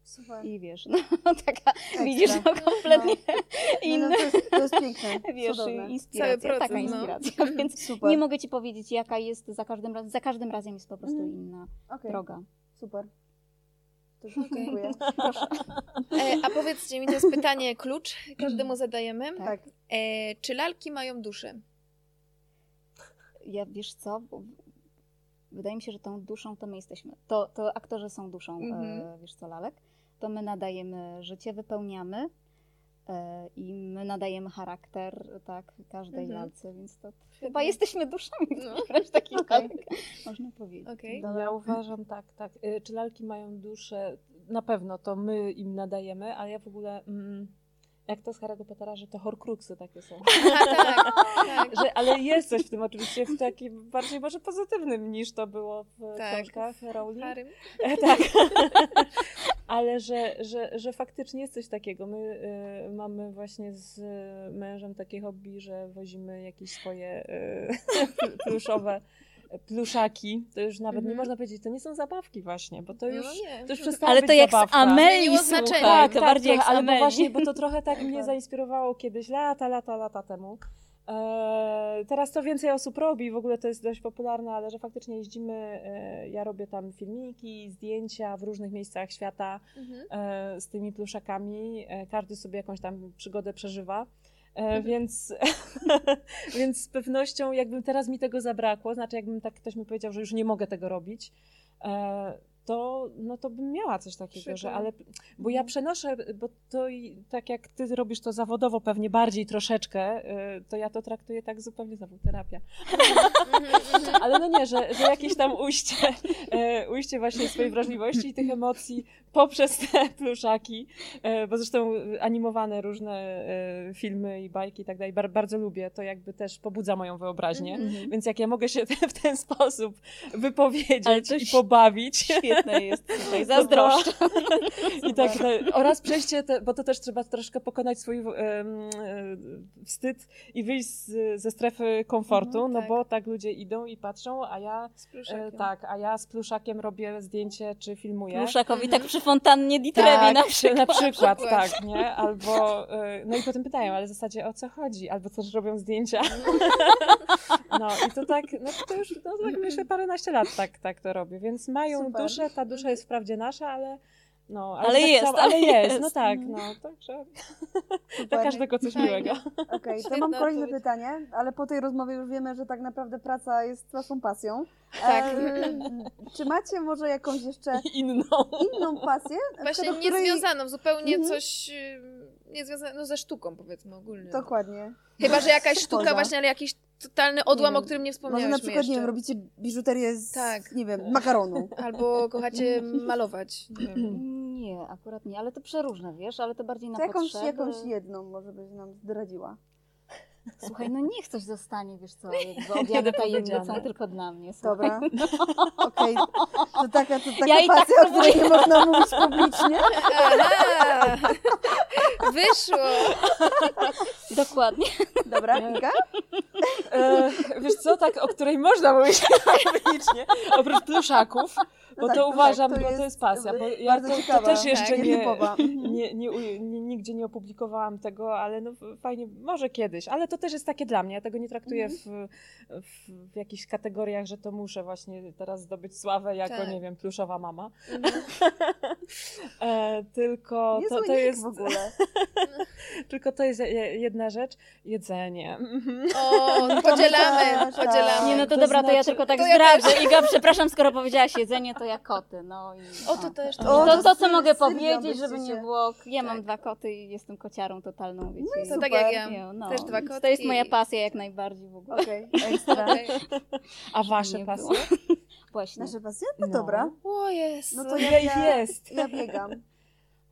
Super. I wiesz, no taka, widzisz, no kompletnie Nie, no, inna, to, jest, to jest piękne. wiesz, cudowne. inspiracja, Cały proces, taka no. inspiracja, więc Super. nie mogę Ci powiedzieć, jaka jest za każdym razem, za każdym razem jest po prostu Mhm. inna Okej, droga. super. Dziękuję. E, a powiedzcie mi, to jest pytanie klucz, każdemu zadajemy. Tak. E, czy lalki mają duszę? Ja wiesz co? Wydaje mi się, że tą duszą to my jesteśmy. To, to aktorzy są duszą, Mhm. e, wiesz co, lalek. To my nadajemy życie, wypełniamy e, i my nadajemy charakter, tak, każdej Mhm. lalce, więc to chyba Świetnie. jesteśmy duszami No. wręcz takich Okej. lalek, można powiedzieć. Okej. Ja uważam tak, tak. Y, Czy lalki mają duszę? Na pewno to my im nadajemy, ale ja w ogóle. Mm, jak to z Harry'ego Pottera, że to horcruxy takie są. Aha, tak, tak. Że, ale jest coś w tym oczywiście w takim bardziej może pozytywnym niż to było w Tak. książkach Rowling. E, tak. Ale że, że, że faktycznie jest coś takiego. My y, mamy właśnie z mężem takie hobby, że wozimy jakieś swoje y, pluszowe pluszaki. To już nawet nie Mhm. można powiedzieć, to nie są zabawki właśnie, bo to już, no nie. to już przestało Ale być to jak z zabawka. Słuchaj, znaczenie. tak, to tak, bardziej jak z ale właśnie, bo to trochę tak mnie Tak. zainspirowało kiedyś, lata, lata, lata temu. E, teraz to więcej osób robi, w ogóle to jest dość popularne, ale że faktycznie jeździmy, e, ja robię tam filmiki, zdjęcia w różnych miejscach świata Mhm. e, z tymi pluszakami. E, każdy sobie jakąś tam przygodę przeżywa. E, Mhm. więc, więc z pewnością, jakbym teraz mi tego zabrakło, znaczy jakbym tak ktoś mi powiedział, że już nie mogę tego robić, e, to, no to bym miała coś takiego, że ale, bo ja przenoszę, bo to i tak jak ty robisz to zawodowo pewnie bardziej troszeczkę, e, to ja to traktuję tak zupełnie zawód terapia. Mhm, mhm. Ale no nie, że, że jakieś tam ujście, ujście właśnie swojej wrażliwości i tych emocji poprzez te pluszaki, e, bo zresztą animowane różne e, filmy i bajki i tak dalej, bar, bardzo lubię, to jakby też pobudza moją wyobraźnię. Mhm. Więc jak ja mogę się w ten sposób wypowiedzieć i pobawić, Świetne jest tutaj, zazdroszczę. i tak, te, oraz przejście, te, bo to też trzeba troszkę pokonać swój e, wstyd i wyjść z, ze strefy komfortu, Mhm, no tak. bo tak ludzie idą i patrzą, a ja Z E, pluszakiem. tak, a ja z pluszakiem robię zdjęcie czy filmuję. Pluszakowi tak przy fontannie di Trevi tak, na czy- przykład. na przykład, Na przykład. tak, nie? Albo, e, no i potem pytają, ale w zasadzie o co chodzi? Albo też robią zdjęcia. No i to tak, no to już, no tak myślę, paręnaście lat tak, tak to robię, więc mają Super. duszę, ta dusza jest wprawdzie nasza, ale no, Ale tak jest, samo, ale ale jest, jest. no tak, no, także dla każdego coś Fajnie. miłego. Okej, to Świetna mam kolejne odpowiedź. pytanie, ale po tej rozmowie już wiemy, że tak naprawdę praca jest waszą pasją. Tak. E, czy macie może jakąś jeszcze Inną. inną pasję? Właśnie której- niezwiązaną, zupełnie Mhm. coś y, niezwiązane, no ze sztuką powiedzmy ogólnie. Dokładnie. Chyba, że jakaś sztuka Poza. właśnie, ale jakiś totalny odłam, Nie o którym nie Może wspomniałyśmy na przykład, jeszcze. nie wiem, robicie biżuterię z, Tak. nie wiem, makaronu. Albo kochacie malować. Nie. Nie, akurat nie, ale to przeróżne, wiesz, ale to bardziej na To jakąś, potrzeby. jakąś jedną może byś nam zdradziła. Słuchaj, no niech coś zostanie, wiesz co, jakby objawy tajemnicą Niedopowiedziane. tylko dla mnie. słuchaj. Dobra. Okej. To taka, to taka Ja i tak pasja, o której nie można mówić publicznie. Aha! Wyszło! Dokładnie. Dobra, Nie. Iga? E, wiesz co, tak, o której można mówić publicznie, oprócz pluszaków, bo tak, to to uważam, tak, to bo to jest jest pasja, bo ja to, to ciekawa, też jeszcze tak, nie, nietypowa. nie, nie, nie, nigdzie nie opublikowałam tego, ale no fajnie, może kiedyś, ale to też jest takie dla mnie, ja tego nie traktuję w, w, w jakichś kategoriach, że to muszę właśnie teraz zdobyć sławę jako, Tak. nie wiem, pluszowa mama, Mhm. e, tylko Niezły to, to jest, w ogóle. tylko to jest je- jedna rzecz, jedzenie. Mhm. O, podzielamy, podzielamy. Nie, no to, To dobra, to ja znaczy- tylko tak To ja zdradzę. Iga, przepraszam, skoro powiedziałaś jedzenie, to ja koty, no i... O, to też. O, To, to to, co mogę powiedzieć, żeby nie było... Ja Tak. mam dwa koty i jestem kociarą totalną, wiecie. No i i- To super. tak jak ja. No, Też dwa kotki. To jest moja pasja jak najbardziej w ogóle. Okej, ekstra. Okej. A wasze pasje? Właśnie. Nasze pasje? No, No. dobra. O jest. No to Ile ja, ich ja, jest? ja biegam.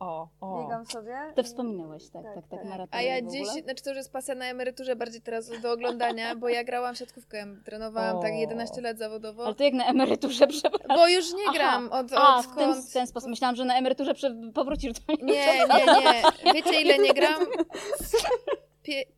O, o. Biegam sobie. To wspominałeś, tak, Tak, tak, tak, tak. A ja dziś, znaczy to już jest pasja na emeryturze bardziej teraz do oglądania, bo ja grałam w siatkówkę, trenowałam tak O. 11 lat zawodowo. Ale to jak na emeryturze, przepraszam. Bo już nie Aha. gram od, A, w ten, w ten sposób. Myślałam, że na emeryturze prze... powrócisz do Nie, nie, nie. Wiecie ile nie gram?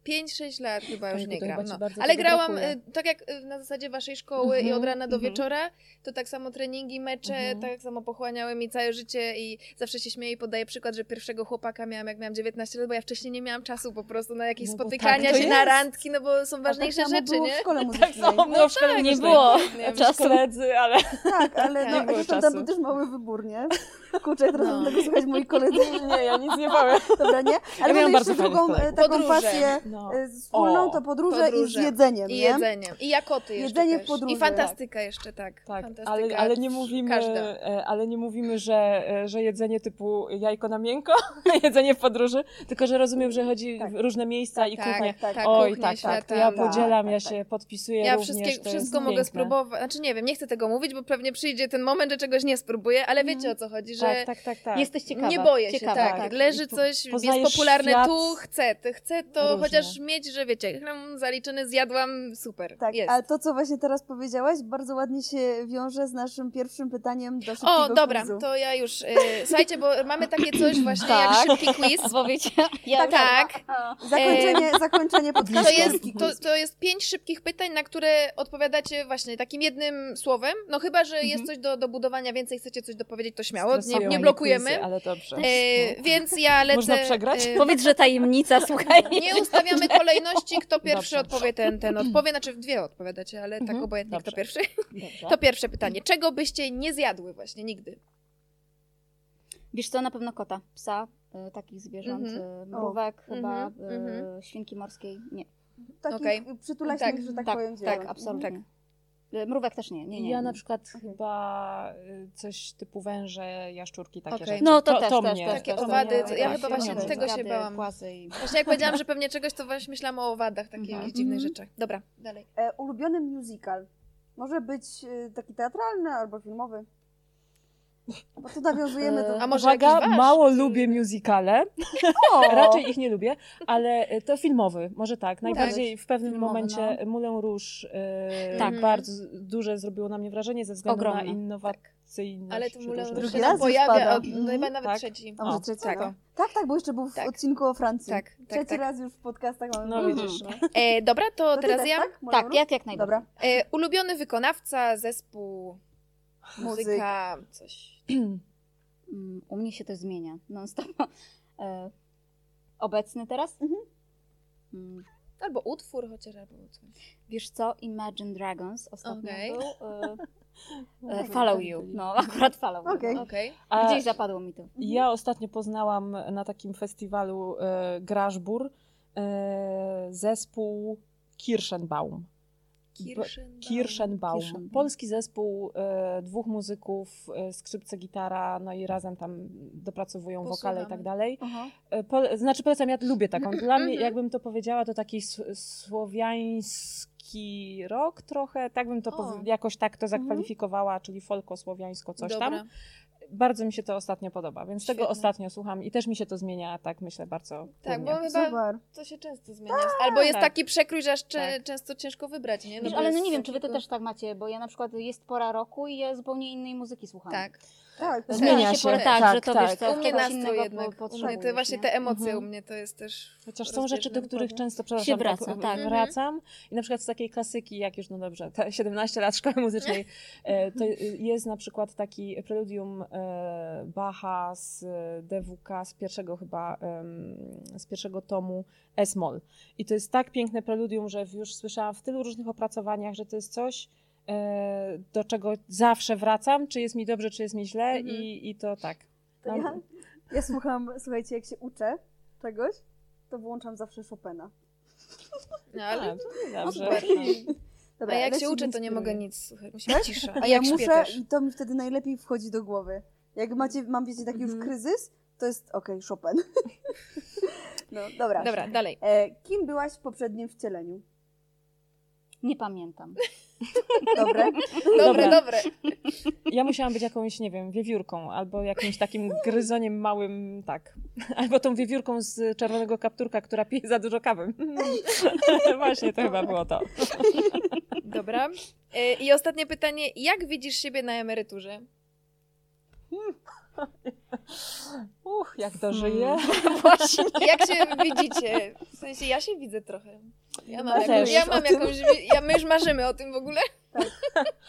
5-6 lat chyba już nie gram. No. Ale grałam brakuje. y, tak jak y, na zasadzie waszej szkoły i Mhm, od rana do mhm. wieczora, to tak samo treningi, mecze, Mhm. tak samo pochłaniały mi całe życie i zawsze się śmieję i podaję przykład, że pierwszego chłopaka miałam jak miałam 19 lat, bo ja wcześniej nie miałam czasu po prostu na jakieś No spotykania tak się na jest. randki, no bo są A ważniejsze tak rzeczy, było nie? w szkole Tak samo było w szkole Nie muzycznej. było Miałem czasu. koledzy, ale Tak, ale Tak, no, nie tam był też mały wybór, nie? Kurczę, teraz No. no. tego słuchać moi koledzy. nie, ja nic nie powiem. Dobra, nie? Ale miałam mamy bardzo drugą e, taką Podróże. Pasję No. e, wspólną, O, to podróże, podróże. i z jedzeniem, I nie? jedzenie. I jakoty jeszcze Jedzenie w też. podróży, I fantastyka jeszcze, tak. Tak, fantastyka, ale, ale nie mówimy, Każda. e, ale nie mówimy, że, e, że jedzenie typu jajko na miękko, jedzenie w podróży, tylko że rozumiem, że chodzi Tak. w różne miejsca i tak, kuchnie. tak, tak, Oj, kuchnie, tak, tak, to ja Tak, podzielam, tak, ja tak. się podpisuję Ja również. wszystkie, wszystko mogę piękne. spróbować. Znaczy nie wiem, nie chcę tego mówić, bo pewnie przyjdzie ten moment, że czegoś nie spróbuję, ale wiecie o co chodzi, że Tak, tak, tak, tak. Jesteś ciekawa. nie boję się, ciekawa, tak. tak. Leży coś, jest popularne świat tu, chcę, ty chcę to różnie. chociaż mieć, że wiecie, chlem zaliczony, zjadłam, super, Tak, jest. ale to, co właśnie teraz powiedziałaś, bardzo ładnie się wiąże z naszym pierwszym pytaniem do szybkiego O, dobra, quizu. to ja już. Y, słuchajcie, bo mamy takie coś właśnie Tak. jak szybki quiz. Powiecie. Ja Tak, Zakończenie, zakończenie podcastu. To jest, to, to jest pięć szybkich pytań, na które odpowiadacie właśnie takim jednym słowem. No chyba, że jest Mhm. coś do, do budowania więcej, chcecie coś dopowiedzieć, to śmiało, nie, nie blokujemy. quizy, ale dobrze. E, więc ja lecę. Można przegrać? e, Powiedz, że tajemnica, słuchaj. nie ustawiamy kolejności, kto pierwszy Dobrze. odpowie, ten, ten odpowie. Znaczy dwie odpowiadacie, ale tak Mhm, obojętnie kto dobrze. pierwszy. Dobrze. To pierwsze pytanie. Czego byście nie zjadły właśnie nigdy? Wiesz co, na pewno kota, psa, y, takich zwierząt, Mhm. y, mrówek chyba, Mhm, y, mhm. świnki morskiej, nie. Takich okej. przytulaśnych, Tak, że tak, tak, powiem, tak, absolutnie. Tak. Y, Mrówek też nie, nie, nie. Ja na przykład chyba y, coś typu węże, jaszczurki, takie rzeczy. No to, też, to też, mnie. też, Takie też, owady, to to ja chyba właśnie owady, tego się bałam. Płasy i... Właśnie jak powiedziałam, że pewnie czegoś, to właśnie myślałam o owadach, takich Mhm. dziwnych Mhm. rzeczach. Dobra, dalej. E, ulubiony musical. Może być e, taki teatralny albo filmowy. Bo tu nawiązujemy do... E, A może Uwaga, mało lubię musicale, O! raczej ich nie lubię, ale y, to filmowy, może tak. Najbardziej w pewnym Filmowy, momencie no. Moulin Rouge y, Tak. bardzo duże zrobiło na mnie wrażenie ze względu Ogromne. na innowacyjność. Ale to Moulin Rouge Drugi się raz pojawia, od, no chyba nawet Tak. trzeci. A może O, trzeci, tak. no. tak, tak, bo jeszcze był w Tak. odcinku o Francji. Tak, tak, Trzeci tak. raz już w podcastach mamy. No Mhm. widzisz. No. E, dobra, to, To teraz też, ja. tak? Tak, jak, jak najbardziej. Dobra. E, ulubiony wykonawca, zespół, muzyka, coś. Mm, U mnie się to zmienia non-stop. E, Obecny teraz? Mhm. Mm, Albo utwór chociaż, albo coś. Wiesz co? Imagine Dragons ostatnio Okej. był. E, e, Okej. follow you. No, akurat follow you. No. Okej. A Gdzieś zapadło mi to. ja ostatnio poznałam na takim festiwalu e, Graszbur e, zespół Kirschenbaum. Kirschenbaum. Kirschenbaum. Kirschenbaum. Polski zespół e, dwóch muzyków, e, skrzypce, gitara, no i razem tam dopracowują wokale i tak Posłuchamy. dalej. E, Po, znaczy polecam, ja lubię taką. Dla mnie, Mhm. jakbym to powiedziała, to taki słowiański rock trochę, tak bym to jakoś tak to zakwalifikowała, czyli folko-słowiańsko coś Dobra. tam. Bardzo mi się to ostatnio podoba, więc tego Świetnie. ostatnio słucham i też mi się to zmienia, tak myślę, bardzo Tak, płynnie. bo chyba Super. to się często zmienia. Albo jest Tak. taki przekrój, że aż Tak. często ciężko wybrać, nie? Wiesz, bo ale no nie wiem, czy wy to też tak macie, bo ja na przykład jest pora roku i ja zupełnie innej muzyki słucham. Tak. Tak, To Zmienia się. się, Tak, tak, że to tak. wiesz co, U mnie nastrój jednak. po- U mnie te właśnie nie? te emocje, Mhm. u mnie to jest też Chociaż są rzeczy, do których dokładnie. często przepraszam, Się wraca, tak, tak. wracam. I na przykład z takiej klasyki, jak już, no dobrze, te 17 lat szkoły muzycznej, e, to jest na przykład taki preludium e, Bacha z e, DWK, z pierwszego chyba, z pierwszego tomu S-moll. I to jest tak piękne preludium, że już słyszałam w tylu różnych opracowaniach, że to jest coś, do czego zawsze wracam, czy jest mi dobrze, czy jest mi źle Mhm. i, i to tak. To No. ja, ja słucham, słuchajcie, jak się uczę czegoś, to włączam zawsze Chopina. No, ale... A, to dobrze. super. Dobra, A jak się uczę, to nie mogę nic słuchać. Musi być cisza. A ja muszę też. i to mi wtedy najlepiej wchodzi do głowy. Jak macie, mam wiecie taki już Mhm. kryzys, to jest okej, Chopin. no, dobra. Dobra, dalej. E, kim byłaś w poprzednim wcieleniu? Nie pamiętam. Dobre. Dobre, dobre. Ja musiałam być jakąś, nie wiem, wiewiórką albo jakimś takim gryzoniem małym, tak. Albo tą wiewiórką z czerwonego kapturka, która pije za dużo kawy. Właśnie to chyba było to. Dobra. E, I ostatnie pytanie. Jak widzisz siebie na emeryturze? Uch, jak dożyję. Właśnie. Jak się widzicie? W sensie ja się widzę trochę. Ja mam, Też jakąś, ja mam jakąś. Ja, my już marzymy o tym w ogóle.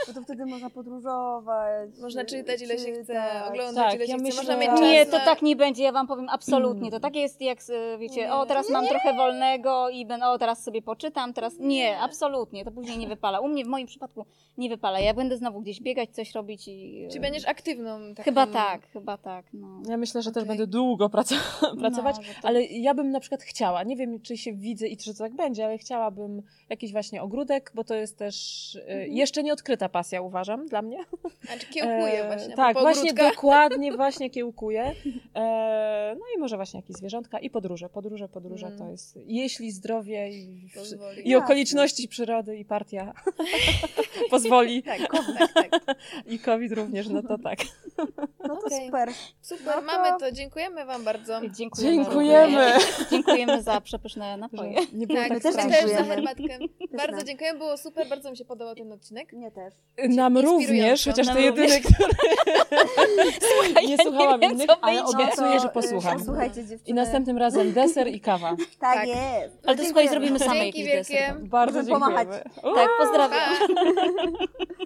Bo to wtedy można podróżować. Można czytać ile się chce, czytać. oglądać Tak, ile się ja chce. myślę- Można mieć czas Nie, to na... tak nie będzie, ja wam powiem absolutnie. To tak jest jak, e, wiecie, o teraz mam trochę wolnego i będę, o teraz sobie poczytam, teraz... Nie, absolutnie, to później nie wypala. U mnie, w moim przypadku nie wypala. Ja będę znowu gdzieś biegać, coś robić i... e, Czy będziesz aktywną? Taką... Chyba tak, chyba tak, no. Ja myślę, że też Okej. będę długo praco- pracować, No, to- ale ja bym na przykład chciała, nie wiem czy się widzę i czy to tak będzie, ale chciałabym jakiś właśnie ogródek, bo to jest też e, Mhm. jeszcze nieodkryta pasja uważam dla mnie. A czy kiełkuje E, właśnie. a Tak, właśnie dokładnie właśnie kiełkuję. E, no i może właśnie jakieś zwierzątka i podróże. Podróże, podróże Mm. to jest, jeśli zdrowie i, i okoliczności przyrody i partia pozwoli Tak, tak, tak. i COVID również, no to tak. No to Okej. super. Super, No to- mamy to. Dziękujemy Wam bardzo. Dziękujemy. Dziękujemy. Dziękujemy za przepyszne napoje. nie było Tak, tak też też, za herbatkę. Bardzo dziękuję, było super, bardzo mi się podobał ten odcinek. Nie też. Nam również, chociaż to jedyny, który nie ja słuchałam nie innych, ale obiecuję, No że to, posłucham. Posłuchajcie dziewczyny. I następnym razem deser i kawa. Tak, Tak. jest. Ale to słuchaj, Dziękujemy. zrobimy same Dzięki jakiś deser. wielkie. Bardzo Możemy pomachać. dziękujemy. Tak, pozdrawiam. Pa!